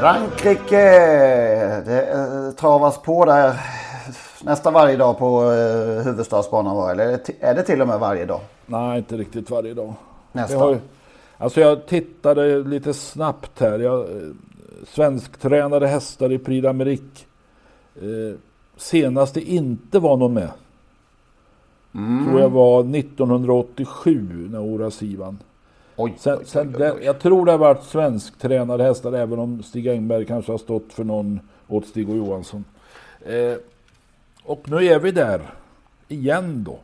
Frankrike! Det eh, travas på där nästan varje dag på eh, huvudstadsbanan var eller är det, till och med varje dag? Nej, inte riktigt varje dag. Nästan. Jag, alltså jag tittade lite snabbt här. Jag, eh, svensktränade hästar i Prix d'Amérique. Eh, senast det inte var någon med. Mm. Tror jag var 1987 när Horace vann. Oj, Sen, sen det, jag tror det har varit svensktränade hästar även om Stig Engberg kanske har stått för någon åt Stig och Johansson. Eh, och nu är vi där igen då.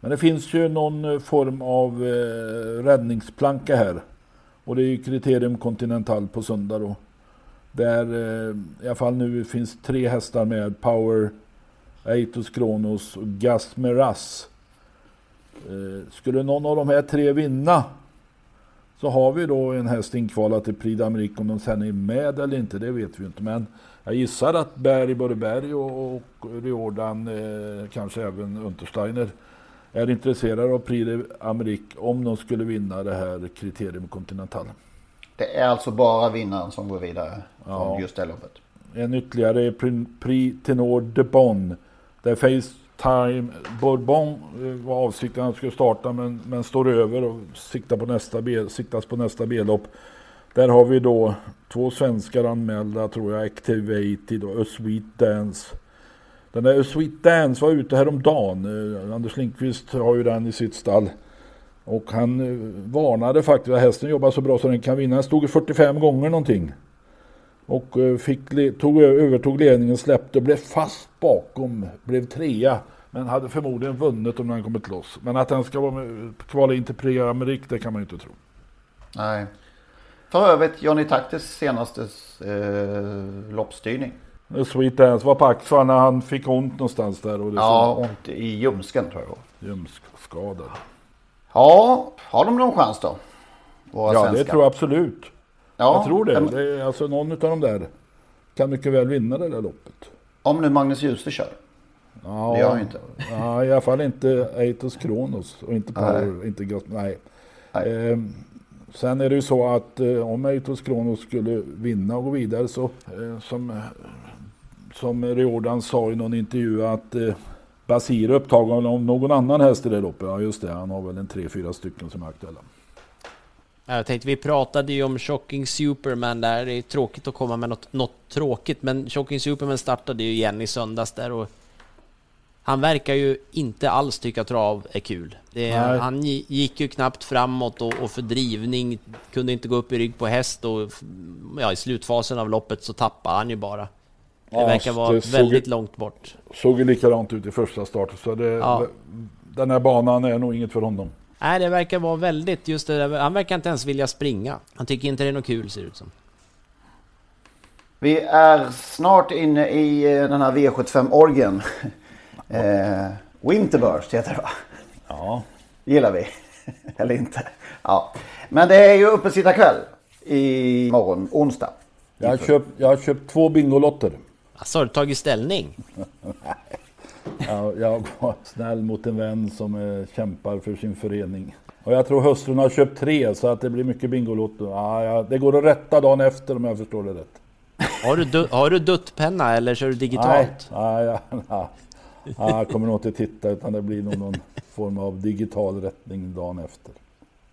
Men det finns ju någon eh, form av eh, räddningsplanka här. Och det är ju Kriterium Continental på söndag då. Där eh, i alla fall nu finns tre hästar med. Power, Eitos Kronos och Gas Meras. Eh, skulle någon av de här tre vinna så har vi då en häst inkvalad till Prix d'Amérique. Om de sen är med eller inte, det vet vi inte. Men jag gissar att Berg, både Berg och, och Riordan, eh, kanske även Untersteiner, är intresserade av Prix d'Amérique om de skulle vinna det här Kriterium Continental. Det är alltså bara vinnaren som går vidare Ja. från just det loppet. En ytterligare är Pri- Prix Tenor de Bonn. Där Time Bourbon var avsikten att han skulle starta men, men står över och siktar på nästa B, siktas på nästa B-lopp. Där har vi då två svenskar anmälda tror jag. Activated och A Sweet Dance. Den där A Sweet Dance var ute häromdagen. Eh, Anders Lindqvist har ju den i sitt stall. Och han eh, varnade faktiskt att hästen jobbar så bra så den kan vinna. Den stod i 45 gånger någonting. Och eh, fick, tog, övertog ledningen, släppte och blev fast bakom. Blev trea. Men hade förmodligen vunnit om den kommit loss. Men att den ska vara med, kvala in till Prix Amerique det kan man ju inte tro. Nej. För övrigt Johnny Taktis senaste eh, loppstyrning. Sweet Dance var på axlarna han fick ont någonstans där. Och det Ja, ont i ljumsken tror jag. Ljumskskadad. Ja, har de någon chans då? Våra Ja, svenskar? det tror jag absolut. Ja, jag tror det. men- det är, alltså någon av de där kan mycket väl vinna det där loppet. Om nu Magnus Djuse kör. Ja, Det gör han ju inte. Ja, i alla fall inte Eitos Kronos och inte Power, Nej. inte Gas, nej. Ehm, sen är det ju så att eh, om Eitos Kronos skulle vinna och gå vidare så eh, som, som Riordan sa i någon intervju att eh, Basir är upptagen av någon annan häst i det loppet. Ja just det, han har väl en tre, fyra stycken som är aktuella. Jag tänkte, vi pratade ju om Shocking Superman där. Det är tråkigt att komma med något, något tråkigt, men Shocking Superman startade ju igen i söndags där och han verkar ju inte alls tycka trav är kul. Nej. han gi- gick ju knappt framåt och, och för drivning kunde inte gå upp i rygg på häst och ja, i slutfasen av loppet så tappade han ju bara. Det Ja, verkar vara det väldigt ju- långt bort. Såg ju likadant ut i första starten så det, Ja. den här banan är nog inget för honom. Nej, det verkar vara väldigt just det där. Han verkar inte ens vilja springa. Han tycker inte det är något kul ser det ut som. Vi är snart inne i eh, den här V75-orgen. Eh, Winterburst heter det va? Ja. Gillar vi. (laughs) Eller inte. Ja. Men det är ju uppesittarkväll i morgon, onsdag. Jag har köpt, jag har köpt två Bingolotter. Alltså, har du tagit ställning? (laughs) Ja, jag var snäll mot en vän som eh, kämpar för sin förening. Och jag tror hustrun har köpt tre så att det blir mycket Bingolotto. Ja, ja, det går att rätta dagen efter om jag förstår det rätt. Har du, har du duttpenna eller kör du digitalt? Nej, ja, ja, ja. Ja, jag kommer nog inte titta utan det blir nog någon form av digital rättning dagen efter.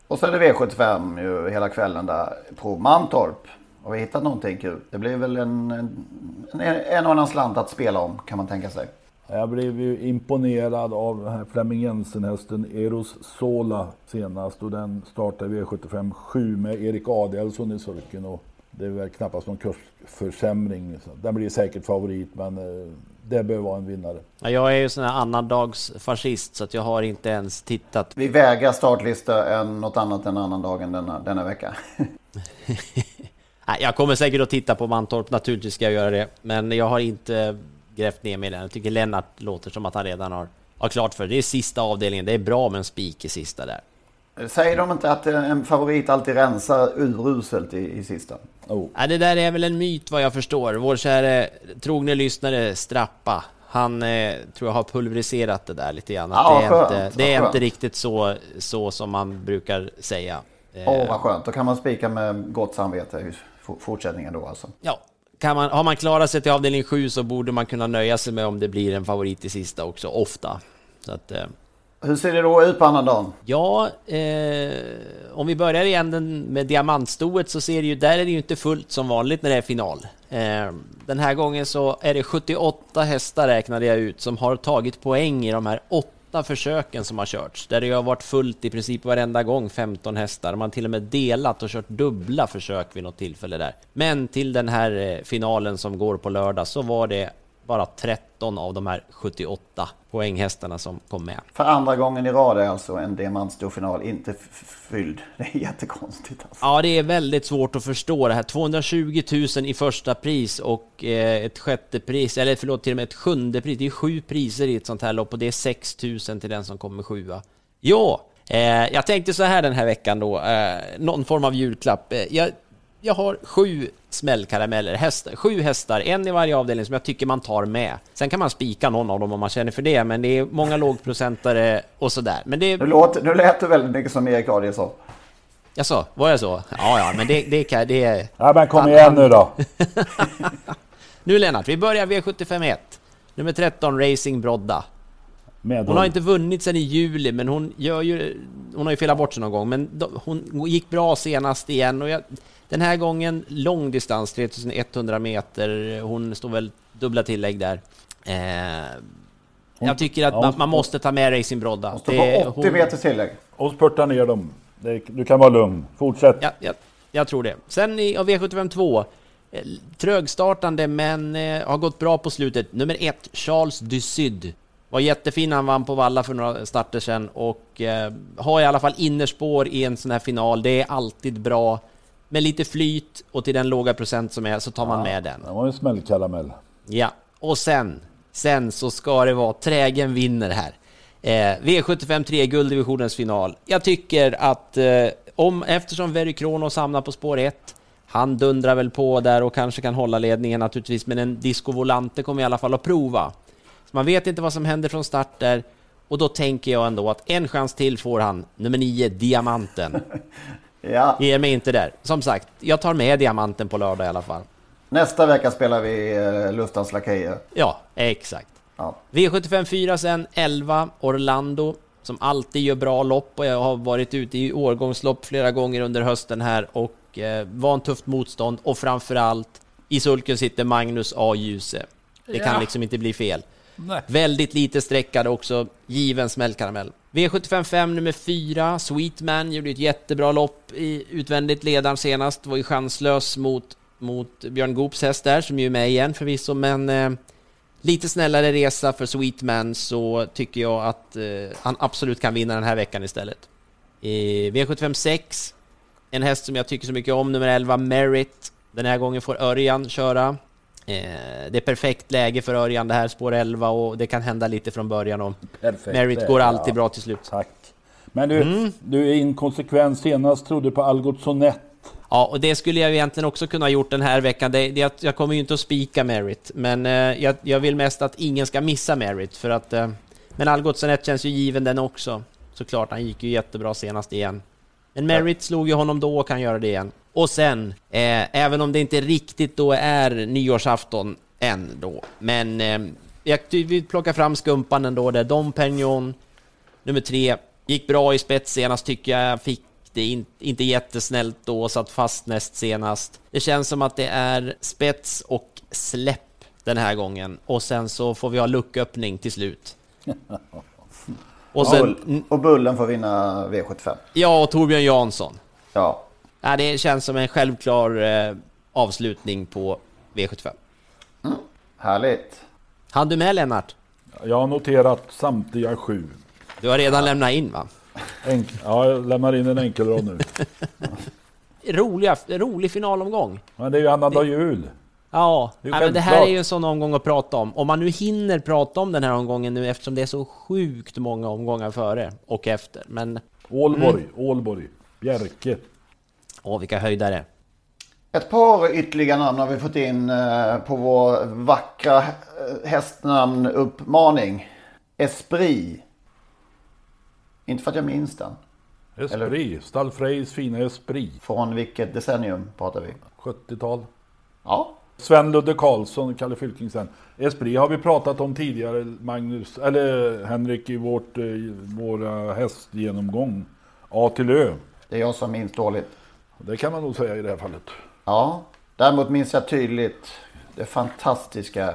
Och så är det V75 ju hela kvällen där på Mantorp. Har vi hittat någonting kul? Det blir väl en, en, en, en och annan slant att spela om kan man tänka sig. Jag blev ju imponerad av den här Flemming Jensen-hästen Eros Sola senast och den startade i V75 7 med Erik Adielsson i sulken och det är väl knappast någon kursförsämring. Så Den blir säkert favorit men eh, det bör vara en vinnare. Ja, jag är ju sån här annandagsfascist så att jag har inte ens tittat. Vi vägrar startlista än något annat än annan dagen denna, denna vecka. (laughs) Jag kommer säkert att titta på Mantorp, naturligtvis ska jag göra det. Men jag har inte grävt ner mig i den. Jag tycker Lennart låter som att han redan har, har klart för det. Det är sista avdelningen, det är bra med en spik i sista där. Säger de inte att en favorit alltid rensar uruselt i, i sista? Oh. Nej, det där är väl en myt vad jag förstår. Vår käre trogne lyssnare Strappa, han eh, tror jag har pulveriserat det där lite grann. Ja, det är, skönt, inte, det är inte riktigt så, så som man brukar säga. Eh, Åh vad skönt, då kan man spika med gott samvete i fortsättningen då alltså. Ja, kan man, har man klarat sig till avdelning 7 så borde man kunna nöja sig med om det blir en favorit i sista också, ofta. Så att, eh, Hur ser det då ut på annandagen? ja, eh, om vi börjar igen med diamantstoet så ser det ju, där är det ju inte fullt som vanligt när det är final. Eh, den här gången så är det 78 hästar räknade jag ut som har tagit poäng i de här åtta försöken som har körts. Där det har varit fullt i princip varenda gång, 15 hästar. Man har till och med delat och kört dubbla försök vid något tillfälle där. Men till den här eh, finalen som går på lördag så var det bara 13 av de här 78 poänghästarna som kom med. För andra gången i rad är alltså en diamantstorfinal inte fylld. Det är jättekonstigt alltså. Ja, det är väldigt svårt att förstå det här. 220 000 i första pris och eh, ett sjätte pris, eller förlåt, till och med ett sjunde pris. Det är sju priser i ett sånt här lopp och det är 6 000 till den som kommer sjua. Ja, eh, jag tänkte så här den här veckan då, eh, någon form av julklapp. Jag, jag har sju smällkarameller, hästar, sju hästar, en i varje avdelning som jag tycker man tar med. Sen kan man spika någon av dem om man känner för det, men det är många lågprocentare och sådär. Men det Nu, låter, nu lät du väldigt mycket som Erik Adielsson. Jaså, var jag så? Ja, ja, men det, det kan... Det, Ja men kom igen nu då. (laughs) nu Lennart, vi börjar V751. Nummer 13, Racing Brodda. Med Hon har inte vunnit sedan i juli, men hon gör ju... Hon har ju felat bort sig någon gång, men hon gick bra senast igen och jag... Den här gången lång distans, 3100 meter. Hon står väl dubbla tillägg där. Eh, jag tycker att Ja, man, hon- man måste ta med Racing Brodda. Står på 80 meters tillägg. Och spurta ner dem. Det, du kan vara lugn. Fortsätt. Ja, ja, jag tror det. Sen i av V75 2, eh, trögstartande men eh, har gått bra på slutet. Nummer ett, Charles du Sud. Var jättefin han vann på Valla för några starter sedan och eh, har i alla fall innerspår i en sån här final. Det är alltid bra. Med lite flyt och till den låga procent som är så tar man med den. Det var en smällkaramell. Ja, och sen, sen så ska det vara trägen vinner här. Eh, V75 3 gulddivisionens final. Jag tycker att eh, om, eftersom Very Kronos hamnar på spår 1, han dundrar väl på där och kanske kan hålla ledningen naturligtvis, men en Disco Volante kommer i alla fall att prova. Så man vet inte vad som händer från start där, och då tänker jag ändå att en chans till får han, nummer 9, Diamanten. (laughs) Ja. Ger mig inte där. Som sagt, jag tar med Diamanten på lördag i alla fall. Nästa vecka spelar vi eh, Luftans Lakejer. Ja, exakt. Ja. V75 4 sen, 11, Orlando, som alltid gör bra lopp och jag har varit ute i årgångslopp flera gånger under hösten här och eh, var en tufft motstånd och framförallt i sulken sitter Magnus A. Djuse. Det kan Ja. liksom inte bli fel. Nej. Väldigt lite sträckad också, given smällkaramell. V75 nummer 4, Sweetman gjorde ett jättebra lopp i utvändigt ledaren senast, var ju chanslös mot, mot Björn Goops häst där, som ju är med igen förvisso, men eh, lite snällare resa för Sweetman så tycker jag att eh, han absolut kan vinna den här veckan istället. I V75 6, en häst som jag tycker så mycket om, nummer 11, Merit. Den här gången får Örjan köra. Eh, det är perfekt läge för Örjan det här, spår 11 och det kan hända lite från början om Perfekt Merit går alltid ja. bra till slut. Tack. Men du, Mm. du är inkonsekvent. Senast trodde på Algot Sonett. Ja, och det skulle jag egentligen också kunna ha gjort den här veckan. Det, det, jag- kommer ju inte att spika Merit, men eh, jag, jag vill mest att ingen ska missa Merit för att... Eh, men Algotsson känns ju given den också. Såklart, han gick ju jättebra senast igen. Men Merit slog ju honom då och kan göra det igen. Och sen, eh, även om det inte riktigt då är nyårsafton än då, men eh, jag vill plocka fram skumpan ändå där. Dom Perignon, nummer tre, gick bra i spets senast tycker jag. Fick det in, inte jättesnällt då, satt fast näst senast. Det känns som att det är spets och släpp den här gången. Och sen så får vi ha lucköppning till slut. (laughs) Och sen, och Bullen får vinna V75. ja, och Torbjörn Jansson. Ja. Ja, det känns som en självklar eh, avslutning på V75. Härligt. Han du med Lennart? Jag har noterat samtliga sju. Du har redan lämnat in va? Enk ja, jag lämnar in en enkelrad nu. (laughs) Roliga, rolig finalomgång. Men det är ju annandag jul. Ja, Det är ja men det här är ju en sån omgång att prata om. Om man nu hinner prata om den här omgången nu eftersom det är så sjukt många omgångar före och efter. Men... Ålborg, Ålborg, Bjerke. Åh, vilka höjdare. Ett par ytterligare namn har vi fått in eh, på vår vackra eh, hästnamn-uppmaning. Esprit. Inte för att jag minns den. Esprit, Stall Frejs fina Esprit. Från vilket decennium pratar vi? 70-tal. Ja. Sven Ludde Karlsson, Kalle Fylkingsen. Esprit har vi pratat om tidigare, Magnus, eller Henrik, i vårt, eh, våra hästgenomgång. A till Ö. Det är jag som minns dåligt. Det kan man nog säga i det här fallet. Ja. Däremot minns jag tydligt det fantastiska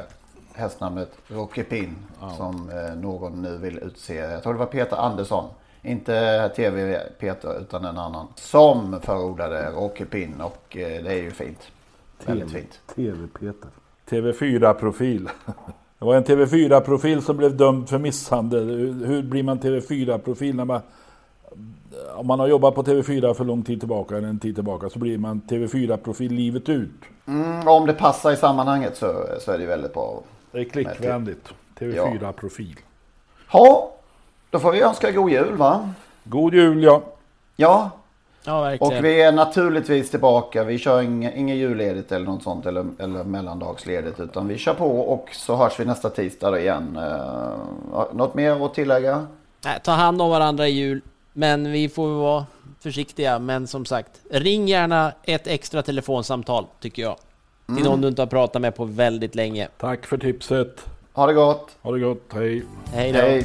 hästnamnet Rocky Pin. Som eh, någon nu vill utse. Jag tror det var Peter Andersson. Inte TV-Peter utan en annan. Som förordade Rocky Pin och eh, det är ju fint. Väldigt fint. TV-Peter. TV4-profil. Det var en TV4-profil som blev dömd för misshandel. Hur- Hur blir man TV4-profil när man... Om man har jobbat på TV4 för lång tid tillbaka, eller en tid tillbaka, så blir man TV4-profil livet ut. Mm, om det passar i sammanhanget så, så är det väldigt bra. Det är klickvänligt. TV4-profil. Ja, då får vi önska god jul va? God jul ja. Ja, Ja, och vi är naturligtvis tillbaka. Vi kör inget, inget julledigt eller något sånt eller, eller mellandagsledigt. Utan vi kör på och så hörs vi nästa tisdag igen. Uh, något mer att tillägga? Nej, ta hand om varandra i jul. Men vi får vara försiktiga. Men som sagt, ring gärna ett extra telefonsamtal tycker jag. Till Mm. någon du inte har pratat med på väldigt länge. Tack för tipset. Ha det gott. Ha det gott. Hej. Hej då. Hej.